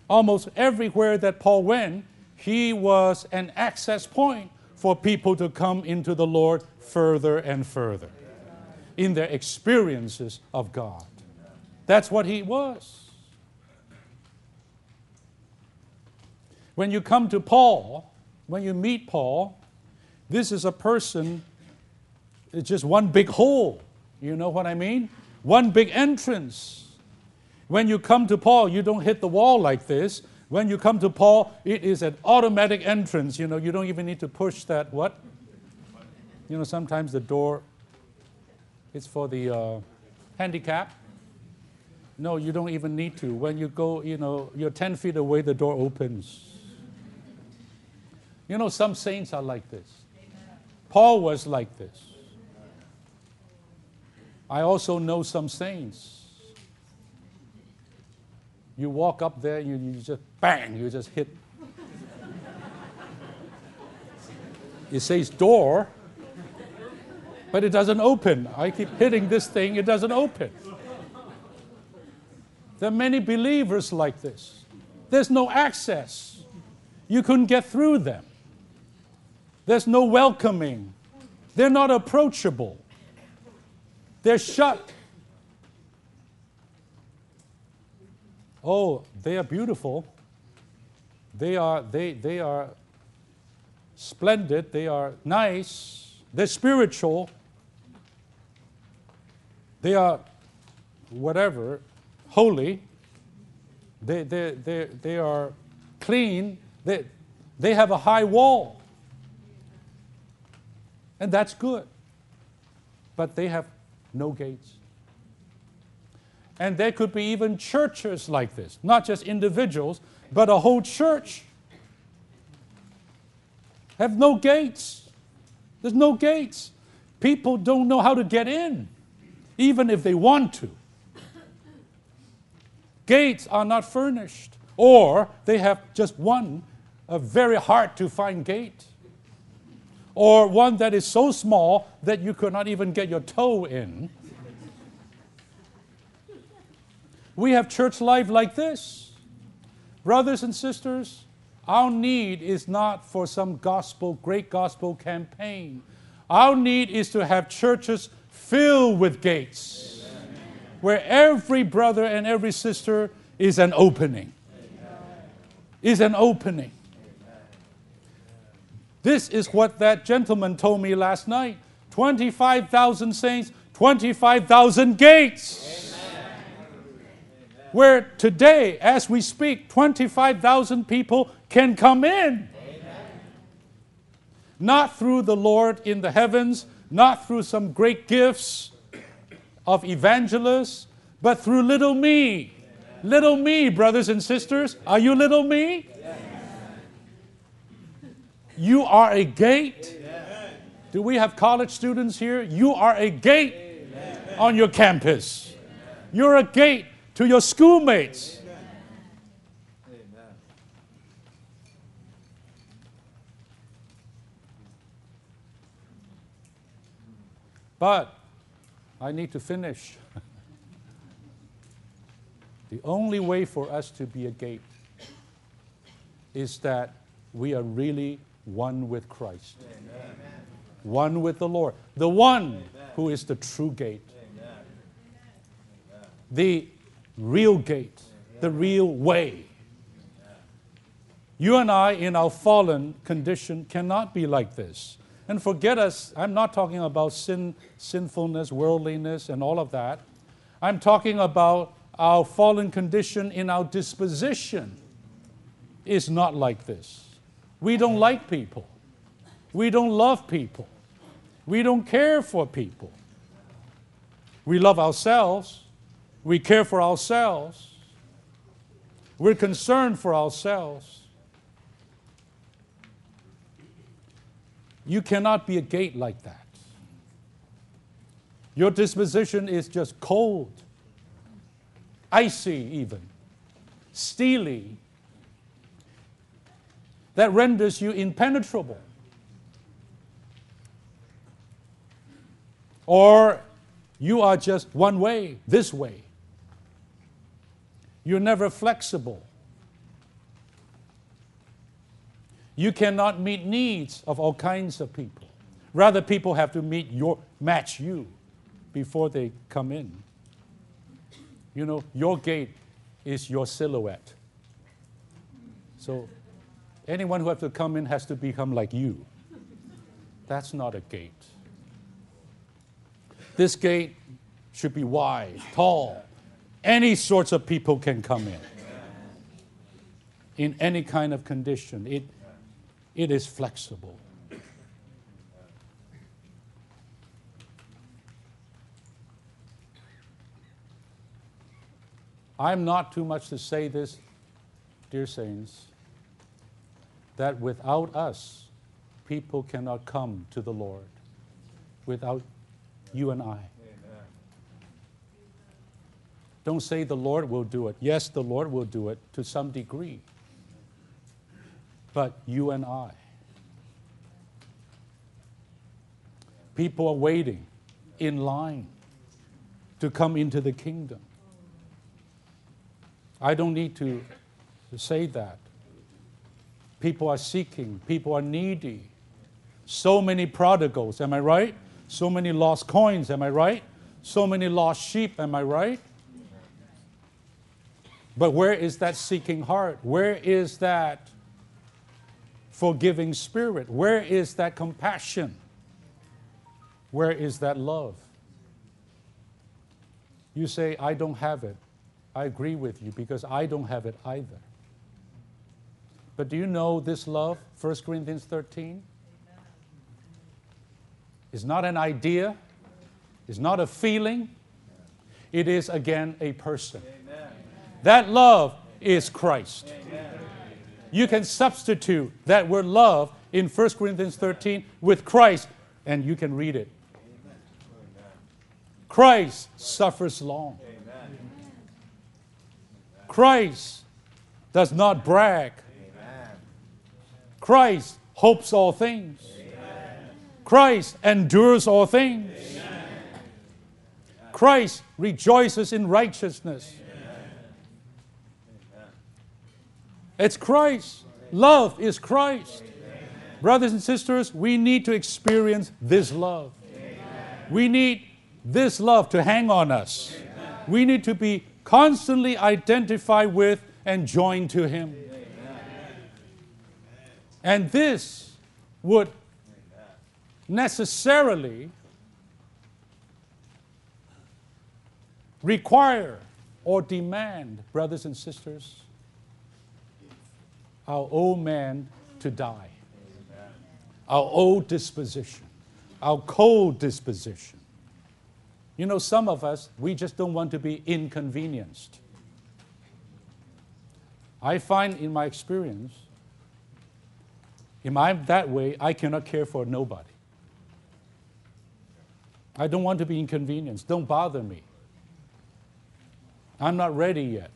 S1: Almost everywhere that Paul went, he was an access point for people to come into the Lord further and further in their experiences of God. That's what he was. When you come to Paul, when you meet Paul, this is a person, it's just one big hole. You know what I mean? One big entrance. When you come to Paul, you don't hit the wall like this. When you come to Paul, it is an automatic entrance. You know, you don't even need to push that what? You know, sometimes the door it's for the uh, handicap. No, you don't even need to. When you go, you know, you're 10 feet away, the door opens. You know, some saints are like this. Paul was like this. I also know some saints. You walk up there, you, you just bang, you just hit. it says door, but it doesn't open. I keep hitting this thing, it doesn't open. There are many believers like this. There's no access. You couldn't get through them. There's no welcoming. They're not approachable. They're shut. Oh, they are beautiful. They are, they, they are splendid. They are nice. They're spiritual. They are whatever, holy. They, they, they, they are clean. They, they have a high wall. And that's good. But they have no gates. And there could be even churches like this, not just individuals, but a whole church. Have no gates. There's no gates. People don't know how to get in even if they want to. Gates are not furnished, or they have just one, a very hard to find gate, or one that is so small that you could not even get your toe in. We have church life like this. Brothers and sisters, Our need is not for some gospel, great gospel campaign. Our need is to have churches filled with gates Amen. where every brother and every sister is an opening. Amen. Is an opening. This is what that gentleman told me last night 25,000 saints, 25,000 gates. Amen. Where today, as we speak, 25,000 people can come in. Amen. Not through the Lord in the heavens, not through some great gifts of evangelists, but through little me. Amen. Little me, brothers and sisters. Are you little me? You are a gate. Amen. Do we have college students here? You are a gate Amen. on your campus. Amen. You're a gate to your schoolmates. But I need to finish. *laughs* the only way for us to be a gate is that we are really one with Christ, Amen. one with the Lord, the one Amen. who is the true gate, Amen. the real gate, the real way. You and I, in our fallen condition, cannot be like this. And forget us, I'm not talking about sin, sinfulness, worldliness, and all of that. I'm talking about our fallen condition in our disposition is not like this. We don't like people. We don't love people. We don't care for people. We love ourselves. We care for ourselves. We're concerned for ourselves. You cannot be a gate like that. Your disposition is just cold, icy, even, steely, that renders you impenetrable. Or you are just one way, this way. You're never flexible. You cannot meet needs of all kinds of people. Rather, people have to meet your match you before they come in. You know, your gate is your silhouette. So Anyone who has to come in has to become like you. That's not a gate. This gate should be wide, tall. Any sorts of people can come in. In any kind of condition. It, it is flexible. I'm not too much to say this, dear saints that without us, people cannot come to the Lord. Without you and I. Amen. Don't say the Lord will do it. Yes, the Lord will do it to some degree. But you and I. People are waiting in line to come into the kingdom. I don't need to, to say that. People are seeking, people are needy. So many prodigals, am I right? So many lost coins, am I right? So many lost sheep, am I right? But where is that seeking heart? Where is that forgiving spirit? Where is that compassion? Where is that love? You say, I don't have it. I agree with you because I don't have it either. But do you know this love, 1 Corinthians 13? Is not an idea, is not a feeling, it is again a person. Amen. That love is Christ. Amen. You can substitute that word love in 1 Corinthians 13 with Christ, and you can read it. Christ suffers long. Christ does not brag. Christ hopes all things. Amen. Christ endures all things. Amen. Christ rejoices in righteousness. Amen. It's Christ. Love is Christ. Brothers and sisters, we need to experience this love. We need this love to hang on us. We need to be constantly identified with and joined to Him. And this would necessarily require or demand, brothers and sisters, our old man to die, our old disposition, our cold disposition. You know, some of us, we just don't want to be inconvenienced. I find in my experience, if I'm that way, I cannot care for nobody. I don't want to be inconvenienced. Don't bother me. I'm not ready yet.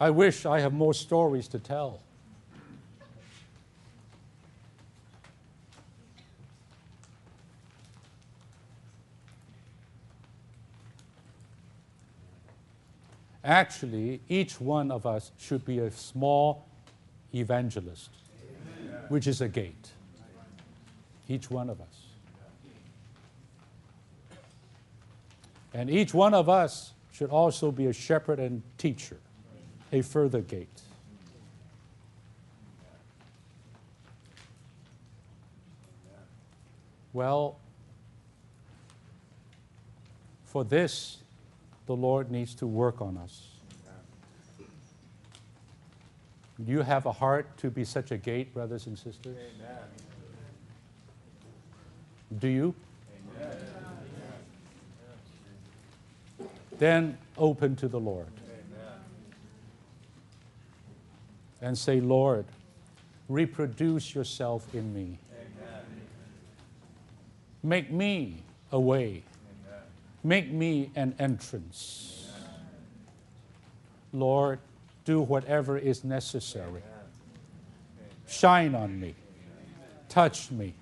S1: I wish I have more stories to tell. Actually, each one of us should be a small evangelist, Amen. which is a gate. Each one of us. And each one of us should also be a shepherd and teacher, a further gate. Well, for this, the Lord needs to work on us. You have a heart to be such a gate, brothers and sisters? Amen. Do you? Amen. Then open to the Lord. Amen. And say, Lord, reproduce yourself in me. Make me a way Make me an entrance. Lord, do whatever is necessary. Shine on me. Touch me.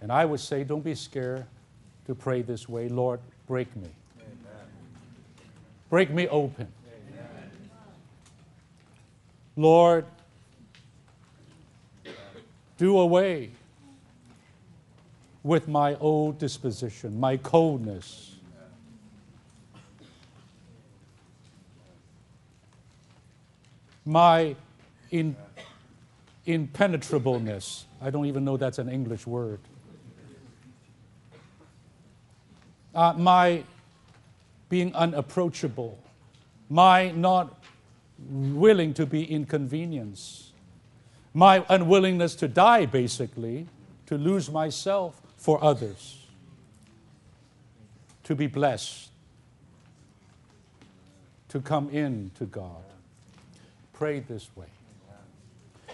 S1: And I would say, don't be scared to pray this way. Lord, break me. Break me open. Lord, do away with my old disposition, my coldness. My in, impenetrableness. I don't even know that's an English word. Uh, my being unapproachable, my not willing to be inconvenienced, my unwillingness to die, basically, to lose myself for others to be blessed, to come in to God. Pray this way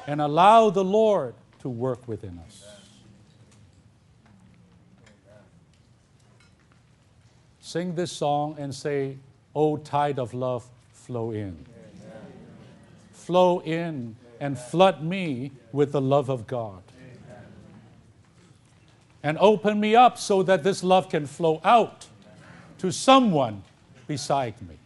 S1: and allow the Lord to work within us. Sing this song and say, O tide of love, flow in. Flow in and flood me with the love of God and open me up so that this love can flow out to someone beside me.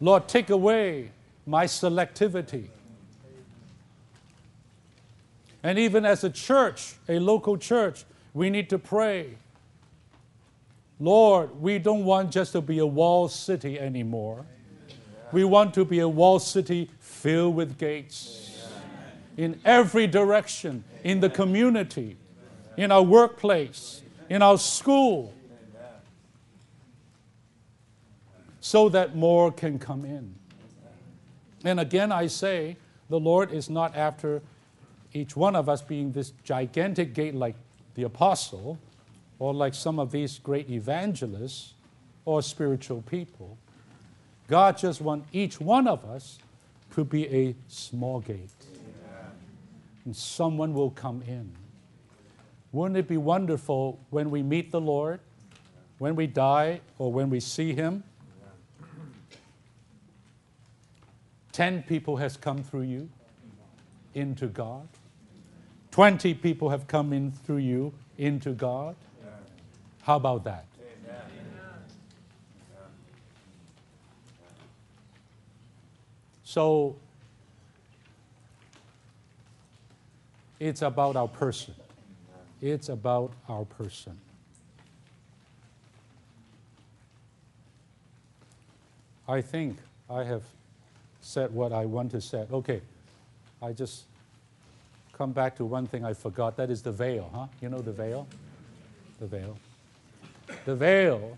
S1: Lord, take away my selectivity. And even as a church, a local church, we need to pray. Lord, we don't want just to be a wall city anymore. We want to be a wall city filled with gates in every direction, in the community, in our workplace, in our school, so that more can come in. And again, I say, the Lord is not after each one of us being this gigantic gate like the apostle or like some of these great evangelists or spiritual people. God just wants each one of us to be a small gate. And someone will come in. Wouldn't it be wonderful when we meet the Lord, when we die, or when we see Him? Ten people has come through you into God. 20 people have come in through you into God. How about that? So it's about our person. It's about our person. I think I have said what I want to say. Okay, I just come back to one thing I forgot. That is the veil, huh? You know the veil? The veil. The veil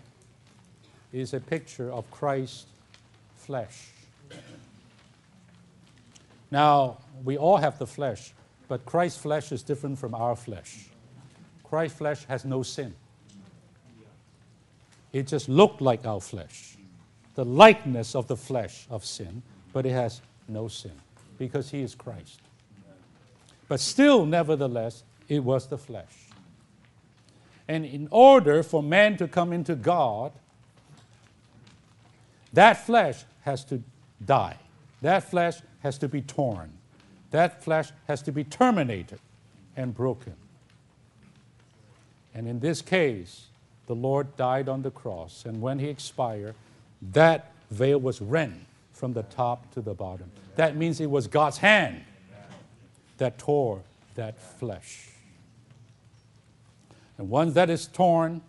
S1: is a picture of Christ's flesh. Now, we all have the flesh, but Christ's flesh is different from our flesh. Christ's flesh has no sin. It just looked like our flesh the likeness of the flesh of sin, but it has no sin because he is Christ. But still, nevertheless, it was the flesh. And in order for man to come into God, that flesh has to die. That flesh has to be torn. That flesh has to be terminated and broken. And in this case, the Lord died on the cross, and when he expired, that veil was rent from the top to the bottom. That means it was God's hand that tore that flesh. And once that is torn,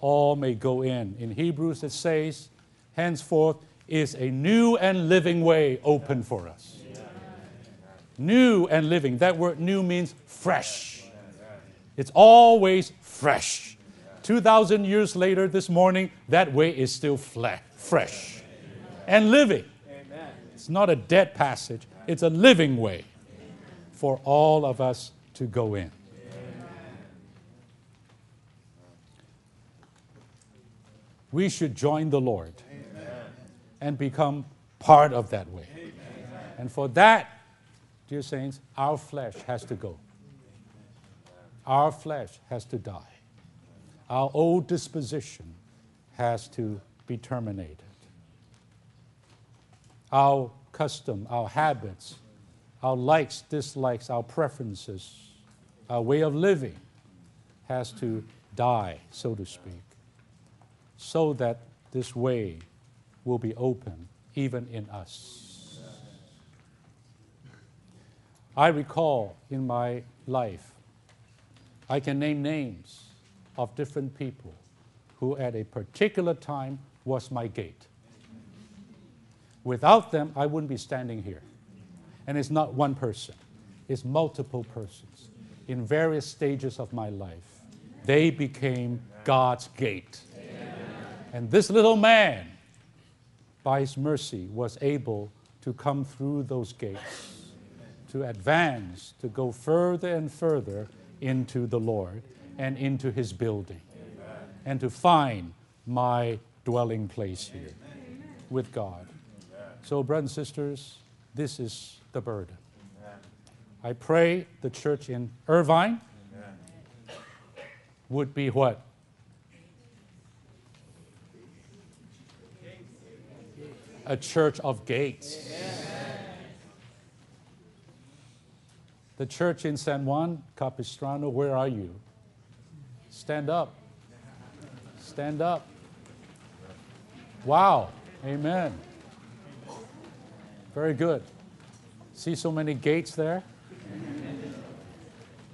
S1: all may go in. In Hebrews it says, henceforth is a new and living way open for us. New and living. That word new means fresh. It's always fresh. 2,000 years later, this morning, that way is still fresh and living. It's not a dead passage, it's a living way for all of us to go in. We should join the Lord and become part of that way. And for that, dear saints, our flesh has to go. Our flesh has to die our old disposition has to be terminated. Our custom, our habits, our likes, dislikes, our preferences, our way of living has to die, so to speak, so that this way will be open even in us. I recall in my life, I can name names of different people who at a particular time was my gate. Without them, I wouldn't be standing here. And it's not one person, it's multiple persons in various stages of my life. They became God's gate. And this little man, by his mercy, was able to come through those gates, to advance, to go further and further into the Lord and into his building Amen. and to find my dwelling place here Amen. with God. Amen. So, brothers and sisters, this is the burden. I pray the church in Irvine would be what? A church of gates. The church in San Juan Capistrano, where are you? Stand up. Stand up. Wow. Amen. Very good. See so many gates there?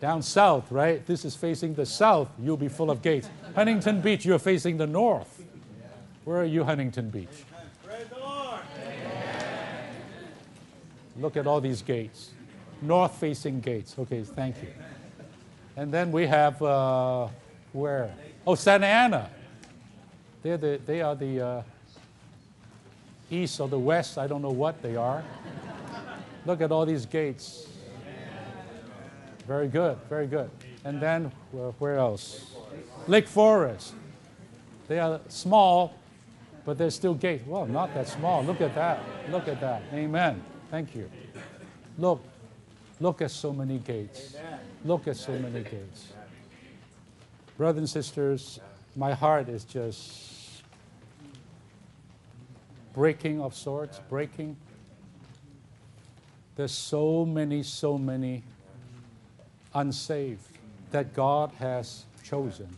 S1: Down south, right? This is facing the south. You'll be full of gates. Huntington Beach, you're facing the north. Where are you, Huntington Beach? Look at all these gates. North facing gates. Okay, thank you. And then we have. Uh, where? Oh, Santa Ana. They're the, they are the uh, east or the west. I don't know what they are. Look at all these gates. Very good, very good. And then where else? Lake Forest. They are small, but they're still gates. Well, not that small. Look at that. Look at that. Amen. Thank you. Look, look at so many gates. Look at so many gates. Brothers and sisters, my heart is just breaking of sorts, breaking. There's so many, so many unsaved that God has chosen.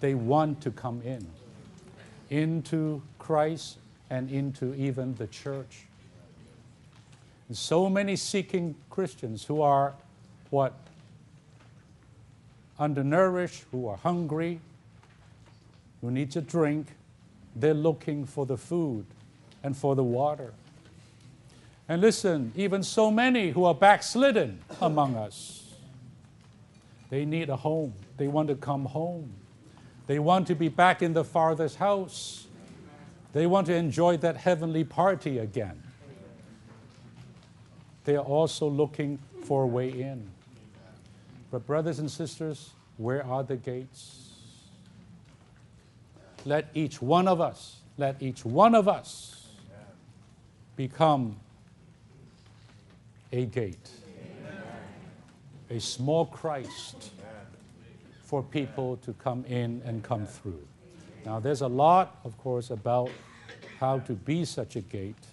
S1: They want to come in, into Christ and into even the church. And so many seeking Christians who are what? Undernourished, who are hungry, who need to drink, they're looking for the food and for the water. And listen, even so many who are backslidden among us, they need a home. They want to come home. They want to be back in the Father's house. They want to enjoy that heavenly party again. They are also looking for a way in. But, brothers and sisters, where are the gates? Let each one of us, let each one of us become a gate, a small Christ for people to come in and come through. Now, there's a lot, of course, about how to be such a gate,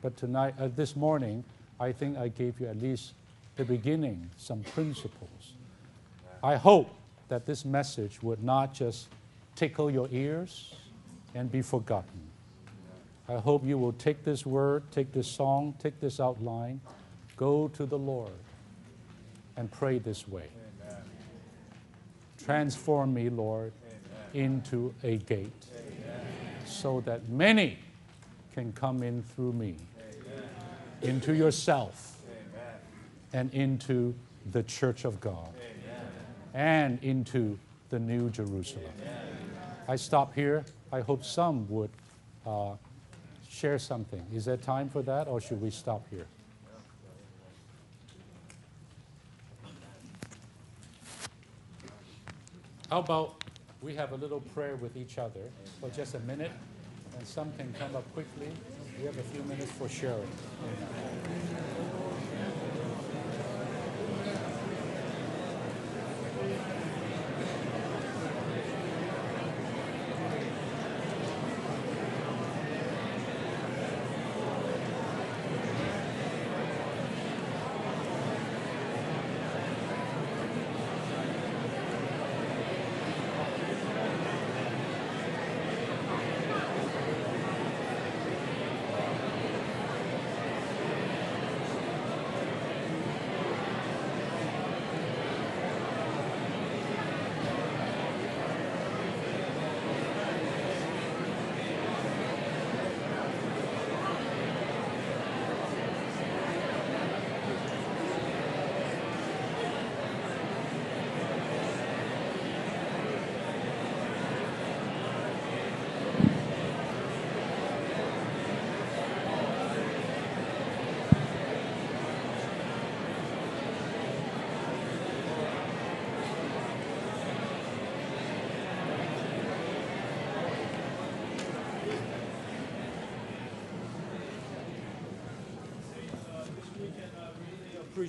S1: but tonight, uh, this morning, I think I gave you at least the beginning, some principles. I hope that this message would not just tickle your ears and be forgotten. I hope you will take this word, take this song, take this outline, go to the Lord and pray this way. Transform me, Lord, into a gate so that many can come in through me into yourself and into the church of God and into the New Jerusalem. I stop here. I hope some would uh, share something. Is there time for that, or should we stop here? How about we have a little prayer with each other for just a minute, and some can come up quickly. We have a few minutes for sharing.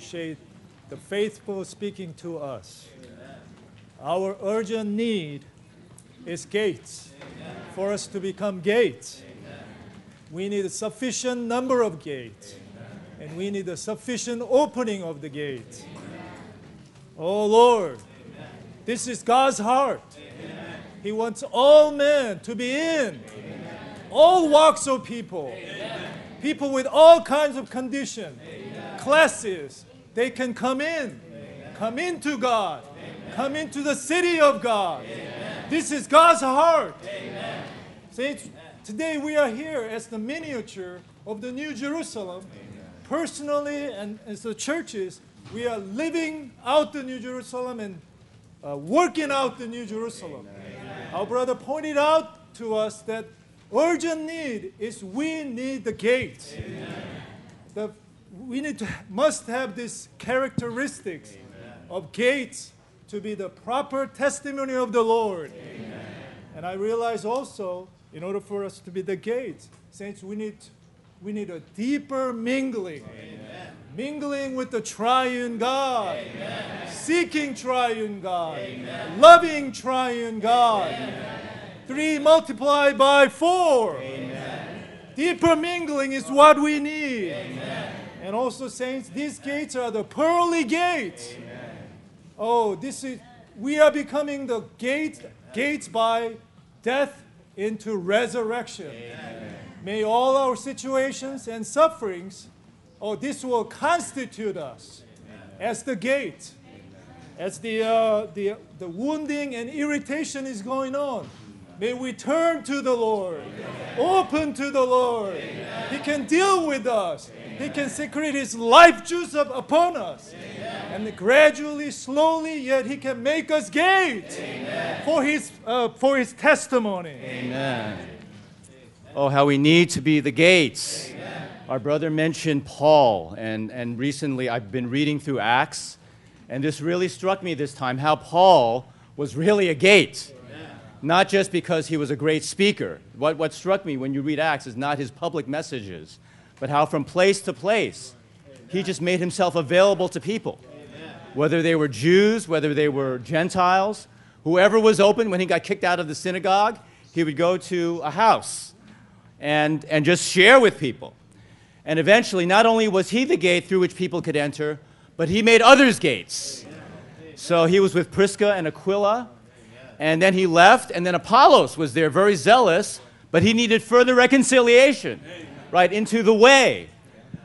S2: Appreciate the faithful speaking to us. Amen. Our urgent need is gates Amen. for us to become gates. Amen. We need a sufficient number of gates, and we need a sufficient opening of the gates. Oh Lord, this is God's heart. He wants all men to be in, all walks of people, people with all kinds of conditions classes, they can come in. Amen. Come into God. Amen. Come into the city of God. Amen. This is God's heart. Saints, today we are here as the miniature of the New Jerusalem. Personally and as the churches, we are living out the New Jerusalem and uh, working out the New Jerusalem. Our brother pointed out to us that urgent need is we need the gates. The we need to must have these characteristics Amen. of gates to be the proper testimony of the Lord. Amen. And I realize also, in order for us to be the gates, saints, we need we need a deeper mingling. Amen. Mingling with the triune God, seeking triune God, loving triune God. Three multiplied by four. Deeper mingling is what we need. And also, saints, these gates are the pearly gates. Amen. Oh, this is we are becoming the gate gates by death into resurrection. May all our situations and sufferings, oh, this will constitute us as the gate. As the, uh, the, the wounding and irritation is going on, may we turn to the Lord, open to the Lord. He can deal with us. He can secrete His life juice up upon us. And gradually, slowly, yet He can make us gate for His, uh, for his testimony.
S3: Amen. Oh, how we need to be the gates. Our brother mentioned Paul, and, and recently I've been reading through Acts, and this really struck me this time how Paul was really a gate. Not just because he was a great speaker. What, what struck me when you read Acts is not his public messages, but how from place to place he just made himself available to people. Whether they were Jews, whether they were Gentiles, whoever was open when he got kicked out of the synagogue, he would go to a house and, and just share with people. And eventually, not only was he the gate through which people could enter, but he made others gates. So he was with Prisca and Aquila, and then he left, and then Apollos was there, very zealous, but he needed further reconciliation, right, into the way.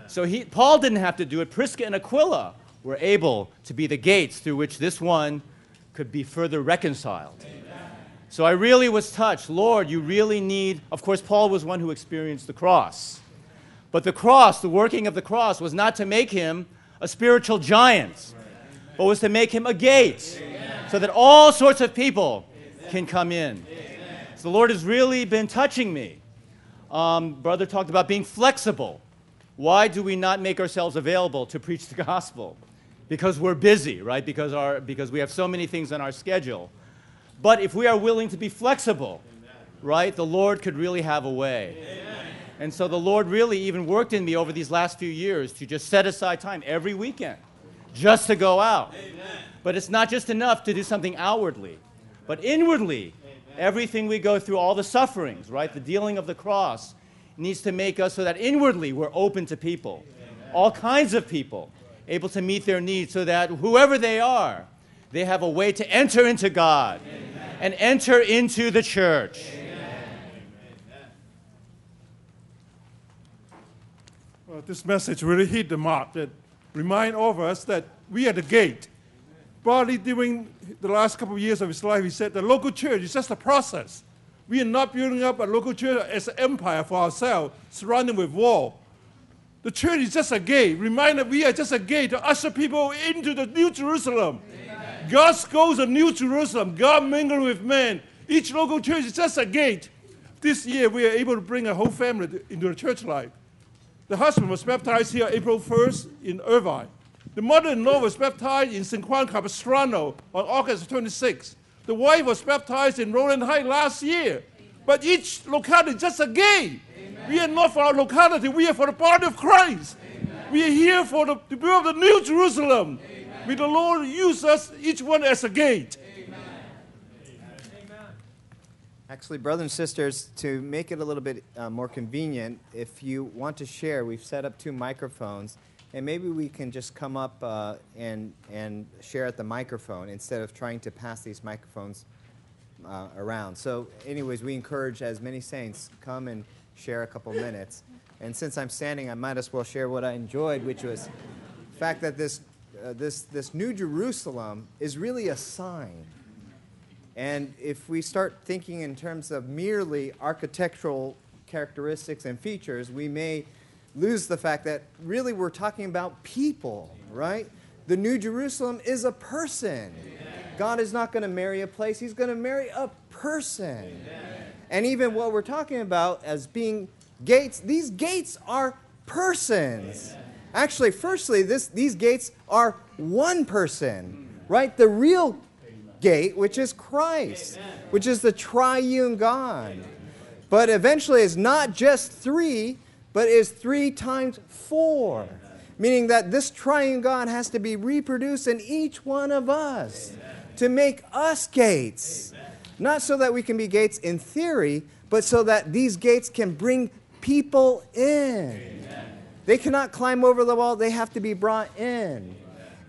S3: So he, Paul didn't have to do it. Prisca and Aquila were able to be the gates through which this one could be further reconciled. So I really was touched. Lord, you really need. Of course, Paul was one who experienced the cross. But the cross, the working of the cross, was not to make him a spiritual giant, but was to make him a gate so that all sorts of people can come in. So the Lord has really been touching me. Um, brother talked about being flexible. Why do we not make ourselves available to preach the *laughs* gospel? Because we're busy, right? Because, our, because we have so many things on our schedule. But if we are willing to be flexible, right, the Lord could really have a way. And so the Lord really even worked in me over these last few years to just set aside time every weekend just to go out. But it's not just enough to do something outwardly, but inwardly, everything we go through, all the sufferings, right, the dealing of the cross, needs to make us so that inwardly we're open to people, all kinds of people, able to meet their needs so that whoever they are, they have a way to enter into God and enter into the church.
S4: Well, this message really hit the mark. That remind all of us that we are the gate. Probably during the last couple of years of his life, he said the local church is just a process. We are not building up a local church as an empire for ourselves, surrounded with wall. The church is just a gate. Remind that we are just a gate to usher people into the New Jerusalem. God's goes a New Jerusalem. God mingling with men. Each local church is just a gate. This year, we are able to bring a whole family into the church life. The husband was baptized here April 1st in Irvine. The mother-in-law was baptized in San Juan Capistrano on August 26th. The wife was baptized in Rowland Heights last year. But each locality just a gate. We are not for our locality, we are for the body of Christ. We are here for the, to build the new Jerusalem. May the Lord use us, each one as a gate.
S5: Actually, brothers and sisters, to make it a little bit uh, more convenient, if you want to share, we've set up two microphones, and maybe we can just come up uh, and, and share at the microphone instead of trying to pass these microphones uh, around. So, anyways, we encourage as many saints come and share a couple minutes. And since I'm standing, I might as well share what I enjoyed, which was the fact that this, uh, this, this New Jerusalem is really a sign. And if we start thinking in terms of merely architectural characteristics and features, we may lose the fact that really we're talking about people, right? The New Jerusalem is a person. God is not going to marry a place, He's going to marry a person. And even what we're talking about as being gates, these gates are persons. Actually, firstly, this, these gates are one person, right? The real gate, which is Christ, which is the triune God. But eventually, it's not just three, but is three times four, meaning that this triune God has to be reproduced in each one of us to make us gates. Not so that we can be gates in theory, but so that these gates can bring people in. They cannot climb over the wall, they have to be brought in.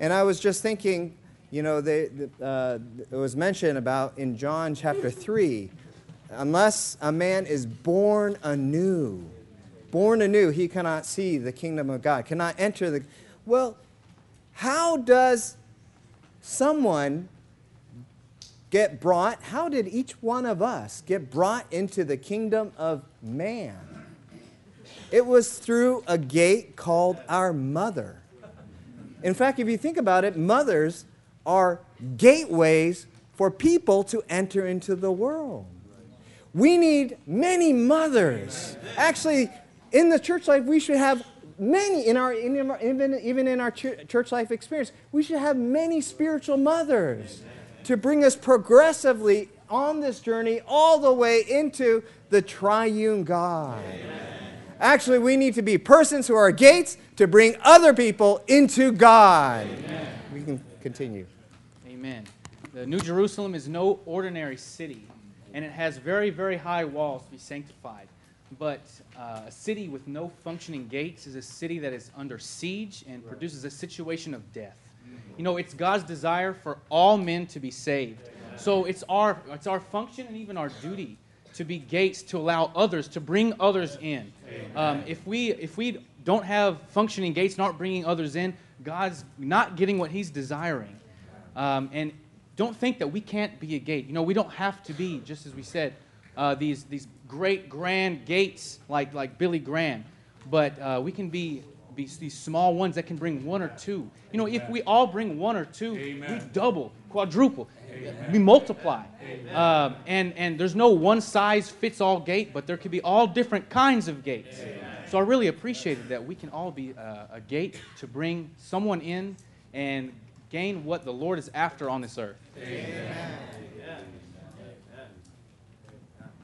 S5: And I was just thinking, You know, they, uh, it was mentioned about in John chapter 3 unless a man is born anew, born anew, he cannot see the kingdom of God, cannot enter the. Well, how does someone get brought, how did each one of us get brought into the kingdom of man? It was through a gate called our mother. In fact, if you think about it, mothers are gateways for people to enter into the world. We need many mothers. Actually, in the church life, we should have many in our, even, even in our ch- church life experience, we should have many spiritual mothers to bring us progressively on this journey all the way into the triune God. Actually, we need to be persons who are gates to bring other people into God. We can continue.
S6: Amen. The New Jerusalem is no ordinary city, and it has very, very high walls to be sanctified. But uh, a city with no functioning gates is a city that is under siege and produces a situation of death. You know, it's God's desire for all men to be saved. So it's our, it's our function and even our duty to be gates to allow others, to bring others in. Um, if, we, if we don't have functioning gates, not bringing others in, God's not getting what He's desiring. Um, and don't think that we can't be a gate. You know, we don't have to be, just as we said, uh, these, these great grand gates like, like Billy Graham, but uh, we can be, be these small ones that can bring one or two. You know, if we all bring one or two, we double, quadruple, we multiply. Uh, and, and there's no one size fits all gate, but there could be all different kinds of gates. So I really appreciated that we can all be a, a gate to bring someone in and gain what the Lord is after on this earth.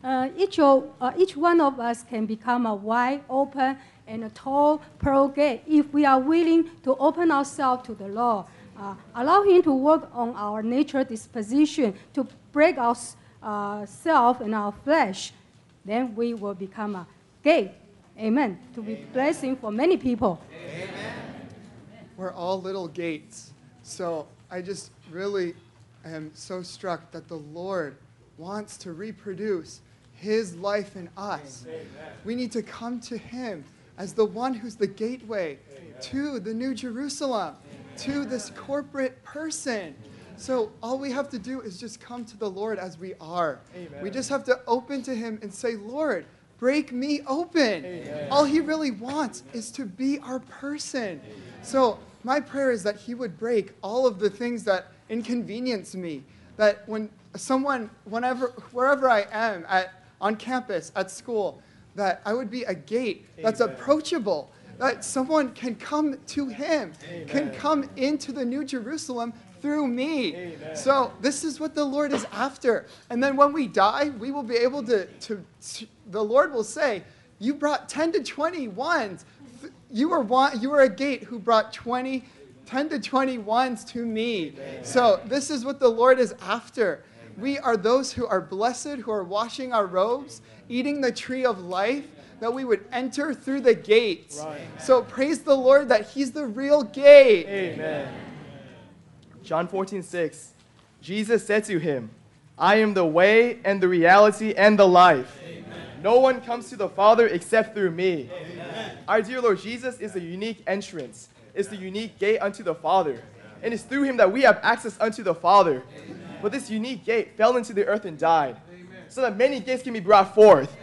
S7: Uh, each, of, uh, each one of us can become a wide open and a tall pearl gate if we are willing to open ourselves to the Lord. Uh, allow Him to work on our nature disposition to break our uh, self and our flesh. Then we will become a gate. Amen. To be blessing for many people. Amen.
S8: We're all little gates. So I just really am so struck that the Lord wants to reproduce his life in us. We need to come to him as the one who's the gateway to the New Jerusalem, to this corporate person. So all we have to do is just come to the Lord as we are. We just have to open to him and say, Lord, break me open. All he really wants is to be our person. So my prayer is that he would break all of the things that inconvenience me. That when someone, whenever, wherever I am, at, on campus, at school, that I would be a gate that's approachable, that someone can come to him, can come into the New Jerusalem through me. So this is what the Lord is after. And then when we die, we will be able to, to, to the Lord will say, you brought 10 to 20 ones. You were, one, you were a gate who brought 20, 10 to 20 ones to me. So this is what the Lord is after. We are those who are blessed, who are washing our robes, eating the tree of life, that we would enter through the gates. So praise the Lord that He's the real gate.
S9: Amen. John 14, 6. Jesus said to him, I am the way and the reality and the life. No one comes to the Father except through me. Our dear Lord Jesus is the unique entrance, is the unique gate unto the Father. And it's through him that we have access unto the Father. But this unique gate fell into the earth and died, so that many gates can be brought forth.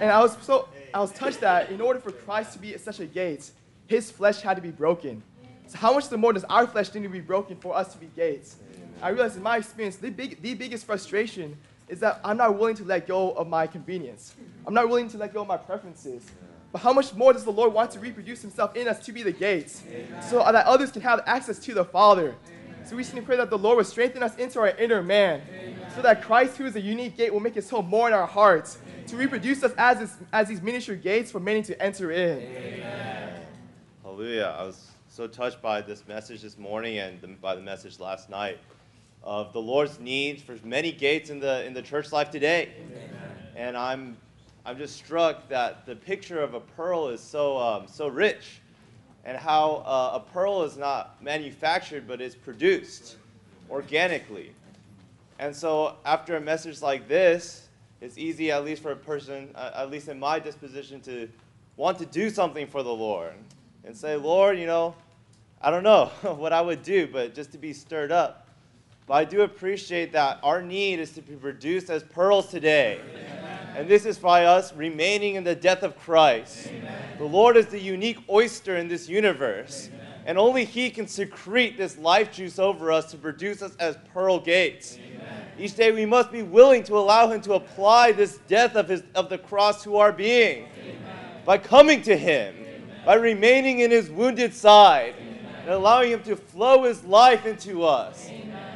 S9: And I was so I was touched that in order for Christ to be such a gate, his flesh had to be broken. So how much the more does our flesh need to be broken for us to be gates? I realized in my experience, the, big, the biggest frustration is that I'm not willing to let go of my convenience. I'm not willing to let go of my preferences. But how much more does the Lord want to reproduce himself in us to be the gates so that others can have access to the Father? So we should pray that the Lord will strengthen us into our inner man so that Christ, who is a unique gate, will make his home more in our hearts to reproduce us as, his, as these miniature gates for many to enter in.
S10: Hallelujah. I was so touched by this message this morning and the, by the message last night of the Lord's need for many gates in the, in the church life today. And I'm, I'm just struck that the picture of a pearl is so, um, so rich and how uh, a pearl is not manufactured but is produced. organically. And so, after a message like this, it's easy, at least for a person, uh, at least in my disposition, to want to do something for the Lord and say, Lord, you know, I don't know *laughs* what I would do, but just to be stirred up. But I do appreciate that our need is to be produced as pearls today. And this is by us remaining in the death of Christ. The Lord is the unique oyster in this universe. And only He can secrete this life juice over us to produce us as pearl gates. Each day we must be willing to allow Him to apply this death of, his, of the cross to our being. By coming to Him, by remaining in His wounded side, and allowing Him to flow His life into us.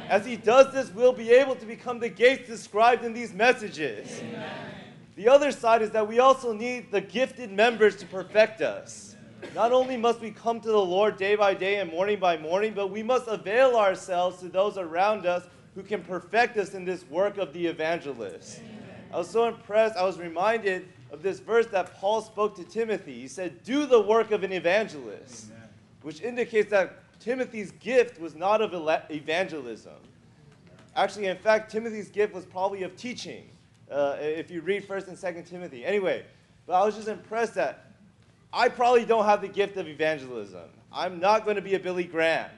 S10: As He does this, we'll be able to become the gates described in these messages. The other side is that we also need the gifted members to perfect us. Not only must we come to the Lord day by day and morning by morning, but we must avail ourselves to those around us who can perfect us in this work of the evangelist. I was so impressed, I was reminded of this verse that Paul spoke to Timothy. He said, Do the work of an evangelist, which indicates that Timothy's gift was not of evangelism. Actually, in fact, Timothy's gift was probably of teaching uh, if you read 1st and 2nd Timothy. Anyway, but I was just impressed that I probably don't have the gift of evangelism. I'm not going to be a Billy Graham.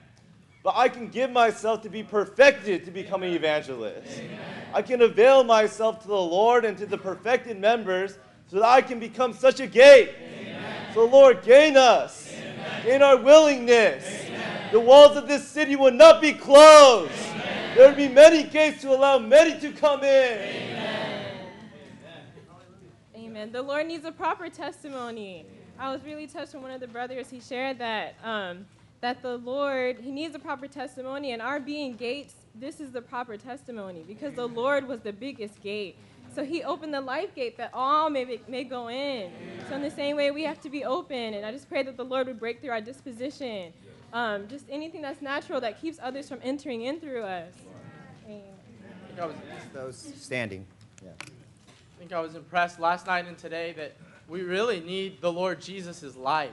S10: But I can give myself to be perfected to become an evangelist. Amen. I can avail myself to the Lord and to the perfected members so that I can become such a gate. Amen. So, Lord, gain us, Amen. gain our willingness. The walls of this city will not be closed. There will be many gates to allow many to come in.
S11: Amen. The Lord needs a proper testimony. I was really touched when one of the brothers he shared that um, that the Lord he needs a proper testimony, and our being gates. This is the proper testimony because the Lord was the biggest gate. So he opened the life gate that all may, may go in. So in the same way, we have to be open. And I just pray that the Lord would break through our disposition. Um, just anything that's natural that keeps others from entering in through us. Amen.
S5: Those standing. Yeah.
S12: I think I was impressed last night and today that we really need the Lord Jesus' life.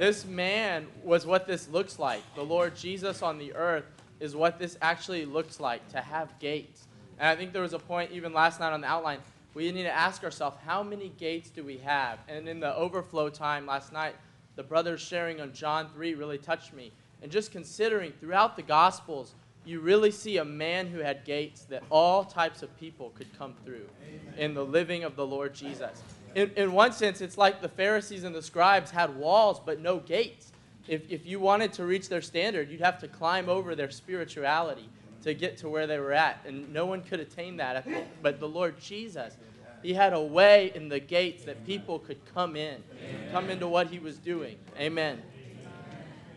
S12: This man was what this looks like. The Lord Jesus on the earth is what this actually looks like to have gates. And I think there was a point even last night on the outline. We need to ask ourselves, how many gates do we have? And in the overflow time last night, the brothers sharing on John 3 really touched me. And just considering throughout the Gospels, you really see a man who had gates that all types of people could come through Amen. in the living of the Lord Jesus. In, in one sense, it's like the Pharisees and the scribes had walls but no gates. If, if you wanted to reach their standard, you'd have to climb over their spirituality to get to where they were at. And no one could attain that. But the Lord Jesus, He had a way in the gates that people could come in, come into what He was doing. Amen.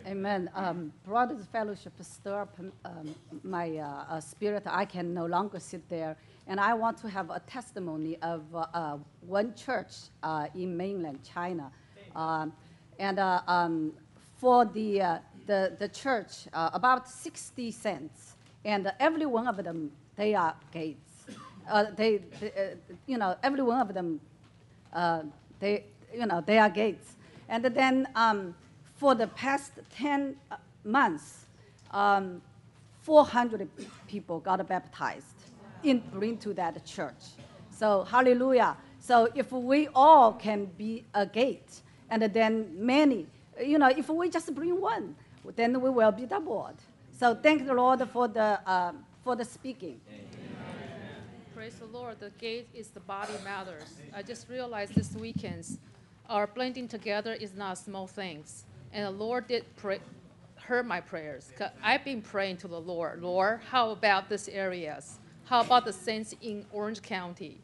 S13: Amen. Um, brothers fellowship stir up um, my uh, uh, spirit. I can no longer sit there, and I want to have a testimony of uh, uh one church uh, in mainland China, um, and uh, um, for the the the church about sixty cents, and every one of them they are gates. they, they you know, every one of them, they you know they are gates, and then. For the past 10 uh, months, um, 400 people got baptized in, into that church. So, hallelujah. So, if we all can be a gate, and then many, you know, if we just bring one, then we will be doubled. So, thank the Lord for the, uh, for the speaking.
S14: Praise the Lord. The gate is the body matters. I just realized this weekend, our blending together is not small things. And the Lord did pray, heard my prayers. I've been praying to the Lord, Lord, how about these areas? How about the saints in Orange County?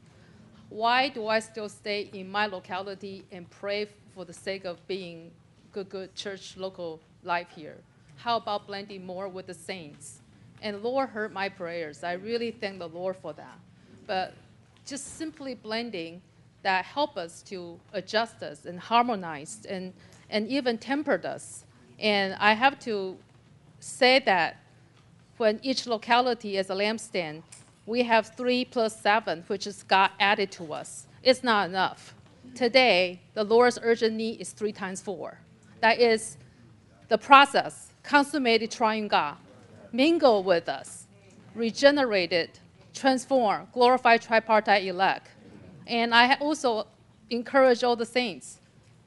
S14: Why do I still stay in my locality and pray for the sake of being good, good church local life here? How about blending more with the saints? And Lord heard my prayers. I really thank the Lord for that. But just simply blending that help us to adjust us and harmonize and and even tempered us. And I have to say that when each locality is a lampstand, we have three plus seven, which is God added to us. It's not enough. Today, the Lord's urgent need is three times four. That is the process, consummated triune God, mingle with us regenerated, transformed, glorified tripartite elect. And I also encourage all the saints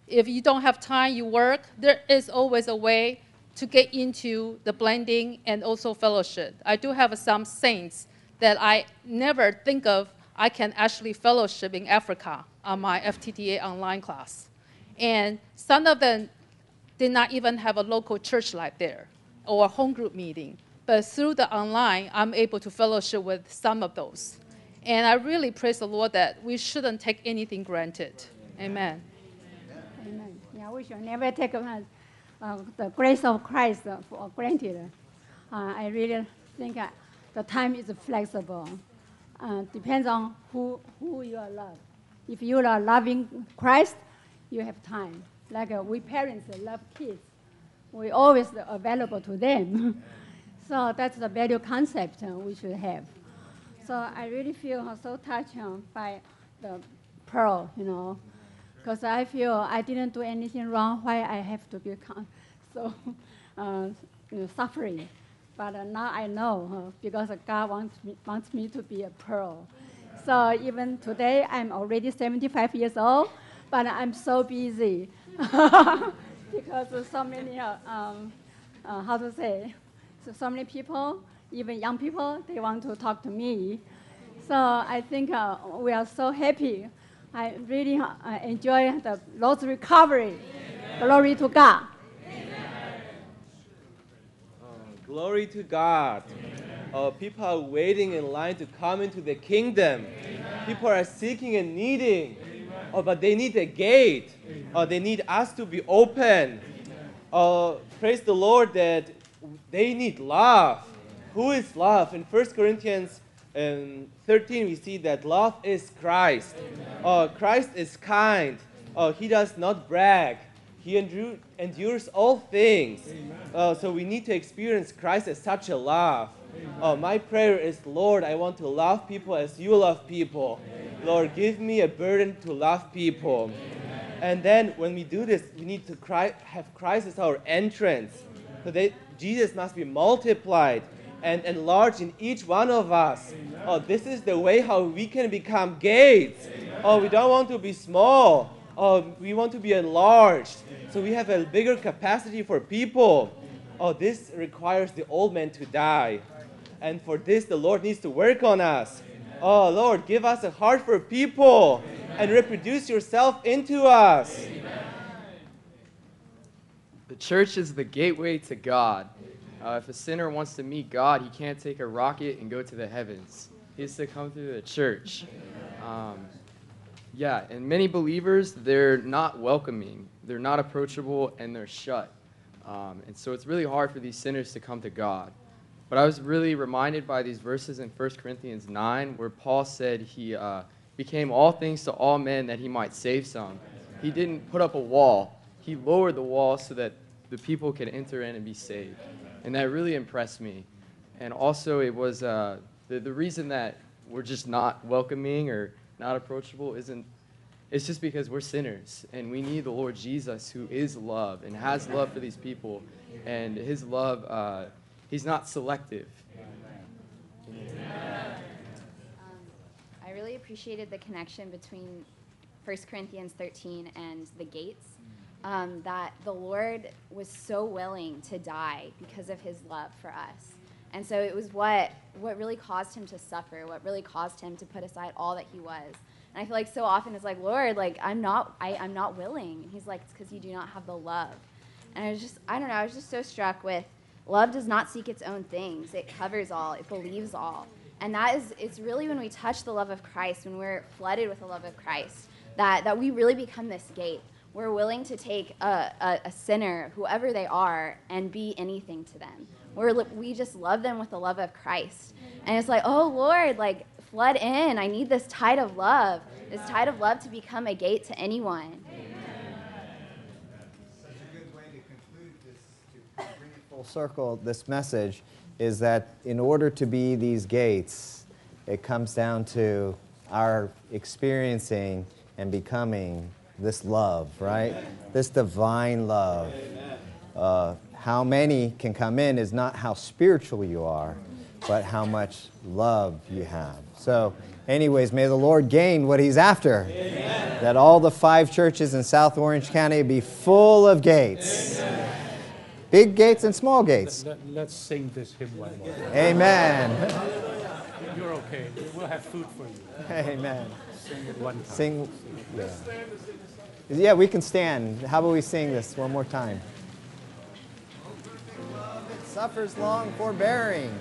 S14: if you don't have time, you work, there is always a way to get into the blending and also fellowship. I do have some saints that I never think of I can actually fellowship in Africa on my FTTA online class. And some of them did not even have a local church life there or a home group meeting. But through the online, I'm able to fellowship with some of those. And I really praise the Lord that we shouldn't take anything granted. Amen.
S13: Amen. Yeah, we should never take uh, the grace of Christ uh, for granted. Uh, I really think uh, the time is flexible. Uh, depends on who, who you are love. If you are loving Christ, you have time. Like uh, we parents love kids, we always available to them. *laughs* so that's the value concept uh, we should have. So I really feel so touched by the pearl, you know because I feel I didn't do anything wrong. Why I have to be *laughs* so uh, suffering? But uh, now I know uh, because God wants me, wants me to be a pearl. So even today I'm already 75 years old, but I'm so busy *laughs* because so many uh, um, uh, how to say so, so many people, even young people, they want to talk to me. So I think uh, we are so happy I really uh, enjoy the Lord's recovery. Amen. Glory to God.
S15: Uh, glory to God. Uh, people are waiting in line to come into the kingdom. Amen. People are seeking and needing, uh, but they need a gate. Uh, they need us to be open. Uh, praise the Lord that they need love. Who is love? In 1 Corinthians in 13, we see that love is Christ. Uh, Christ is kind. Uh, he does not brag. He endure, endures all things. Uh, so we need to experience Christ as such a love. Uh, my prayer is, Lord, I want to love people as you love people. Lord, give me a burden to love people. And then when we do this, we need to cry, have Christ as our entrance. So that Jesus must be multiplied and enlarge in each one of us. Oh, this is the way how we can become gates. Oh, we don't want to be small. Oh, we want to be enlarged. So we have a bigger capacity for people. Oh, this requires the old man to die. And for this, the Lord needs to work on us. Oh, Lord, give us a heart for people and reproduce yourself into us.
S16: The church is the gateway to God. Uh, if a sinner wants to meet God, he can't take a rocket and go to the heavens. He has to come through the church. Um, yeah, and many believers, they're not welcoming, they're not approachable, and they're shut. Um, and so it's really hard for these sinners to come to God. But I was really reminded by these verses in 1 Corinthians 9 where Paul said he uh, became all things to all men that he might save some. He didn't put up a wall, he lowered the wall so that the people could enter in and be saved and that really impressed me. And also, it was uh, the, the reason that we're just not welcoming or not approachable isn't it's just because we're sinners and we need the Lord Jesus who is love and has love for these people. And his love, uh, he's not selective.
S17: Um, I really appreciated the connection between 1 Corinthians 13 and the gates um, that the Lord was so willing to die because of his love for us. And so it was what, what really caused him to suffer, what really caused him to put aside all that he was. And I feel like so often it's like, Lord, like I'm not, I, I'm not willing. And he's like, it's because you do not have the love. And I was just, I don't know, I was just so struck with love does not seek its own things. It covers all, it believes all. And that is, it's really when we touch the love of Christ, when we're flooded with the love of Christ, that, that we really become this gate we're willing to take a, a, a, sinner, whoever they are, and be anything to them. We're, we just love them with the love of Christ. And it's like, oh, Lord, like, flood in. I need this tide of love, this tide of love to become a gate to anyone.
S5: Such a good way to conclude this, to bring it full circle, this message is that in order to be these gates, it comes down to our experiencing and becoming this love, right? This divine love. Uh, how many can come in is not how spiritual you are, but how much love you have. So, anyways, may the Lord gain what He's after. That all the five churches in South Orange County be full of gates. Big gates and small gates.
S1: Let, us sing this hymn one more.
S5: Amen.
S1: You're okay. We'll have food for you.
S5: Amen.
S1: Sing it one time.
S5: Sing. Yeah. Yeah, we can stand. How about we sing this one more time? It suffers long forbearing.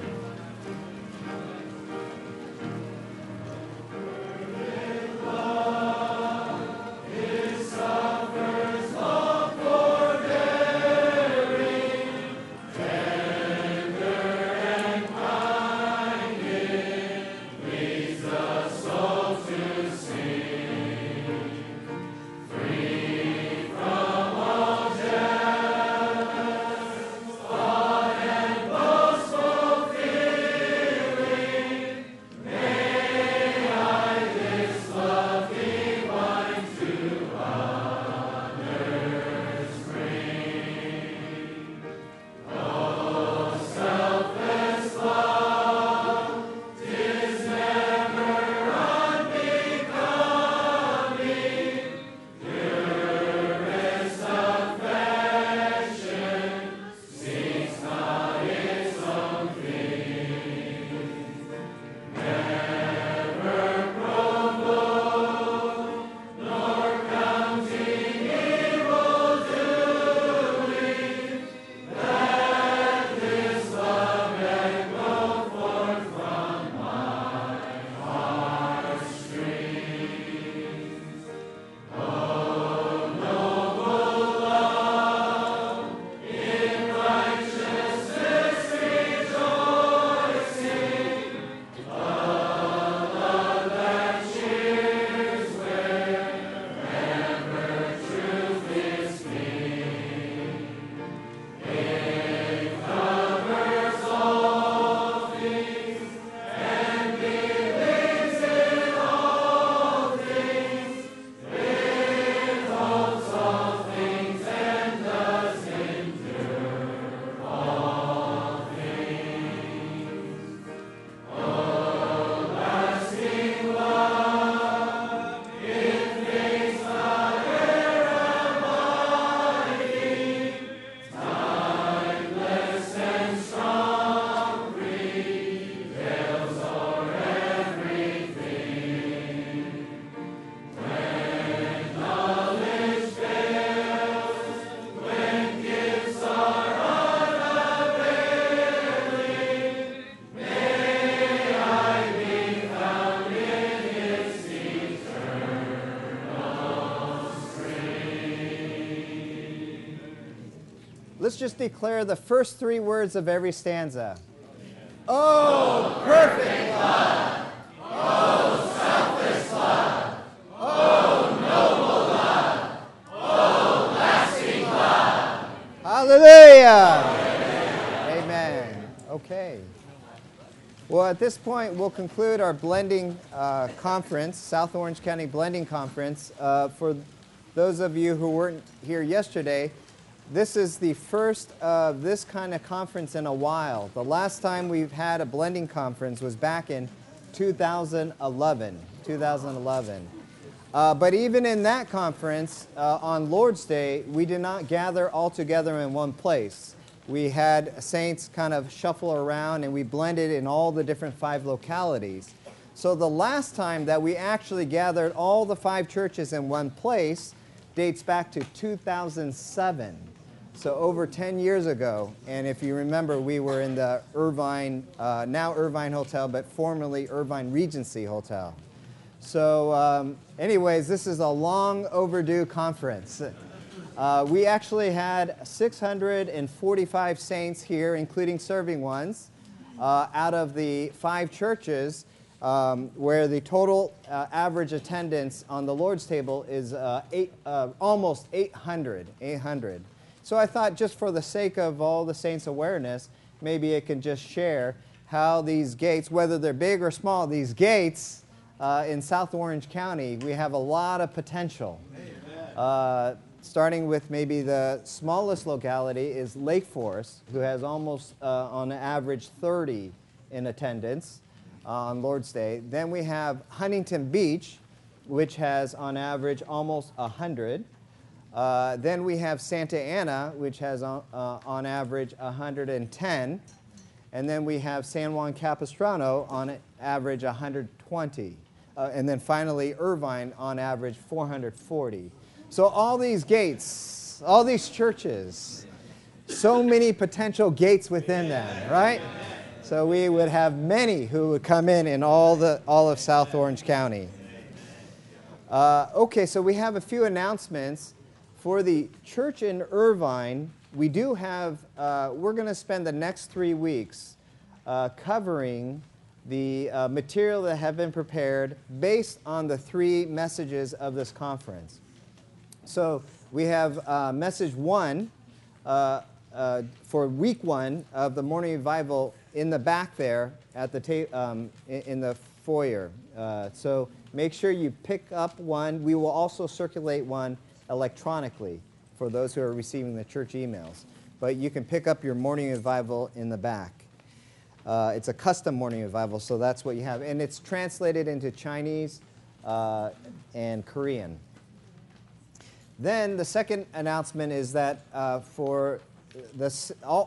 S5: Let's just declare the first three words of every stanza. Oh, perfect love. Oh, selfless love. Oh, noble love. Oh, lasting love. Hallelujah. Amen. Okay. Well, at this point, we'll conclude our blending uh, conference, South Orange County Blending Conference. Uh, for those of you who weren't here yesterday, this is the first of this kind of conference in a while. The last time we've had a blending conference was back in 2011. 2011. Uh, but even in that conference, uh, on Lord's Day, we did not gather all together in one place. We had saints kind of shuffle around and we blended in all the different five localities. So the last time that we actually gathered all the five churches in one place dates back to 2007. So over 10 years ago, and if you remember, we were in the Irvine, uh, now Irvine Hotel, but formerly Irvine Regency Hotel. So um, anyways, this is a long overdue conference. Uh, we actually had 645 saints here, including serving ones, uh, out of the five churches um, where the total uh, average attendance on the Lord's table is uh, eight, uh, almost 800. 800. So I thought, just for the sake of all the saints' awareness, maybe it can just share how these gates, whether they're big or small, these gates uh, in South Orange County, we have a lot of potential. Uh, starting with maybe the smallest locality is Lake Forest, who has almost, uh, on average, 30 in attendance on Lord's Day. Then we have Huntington Beach, which has on average almost 100. Uh, then we have Santa Ana, which has on, uh, on average 110. And then we have San Juan Capistrano on average 120. Uh, and then finally, Irvine on average 440. So all these gates, all these churches, so many potential gates within them, right? So we would have many who would come in in all, the, all of South Orange County. Uh, okay, so we have a few announcements. For the church in Irvine, we do have, uh, we're going to spend the next three weeks uh, covering the uh, material that have been prepared based on the three messages of this conference. So we have uh, message one uh, uh, for week one of the morning revival in the back there at the ta- um, in, in the foyer. Uh, so make sure you pick up one. We will also circulate one electronically for those who are receiving the church emails. But you can pick up your morning revival in the back. Uh, it's a custom morning revival, so that's what you have. And it's translated into Chinese uh, and Korean. Then the second announcement is that uh, for the, all,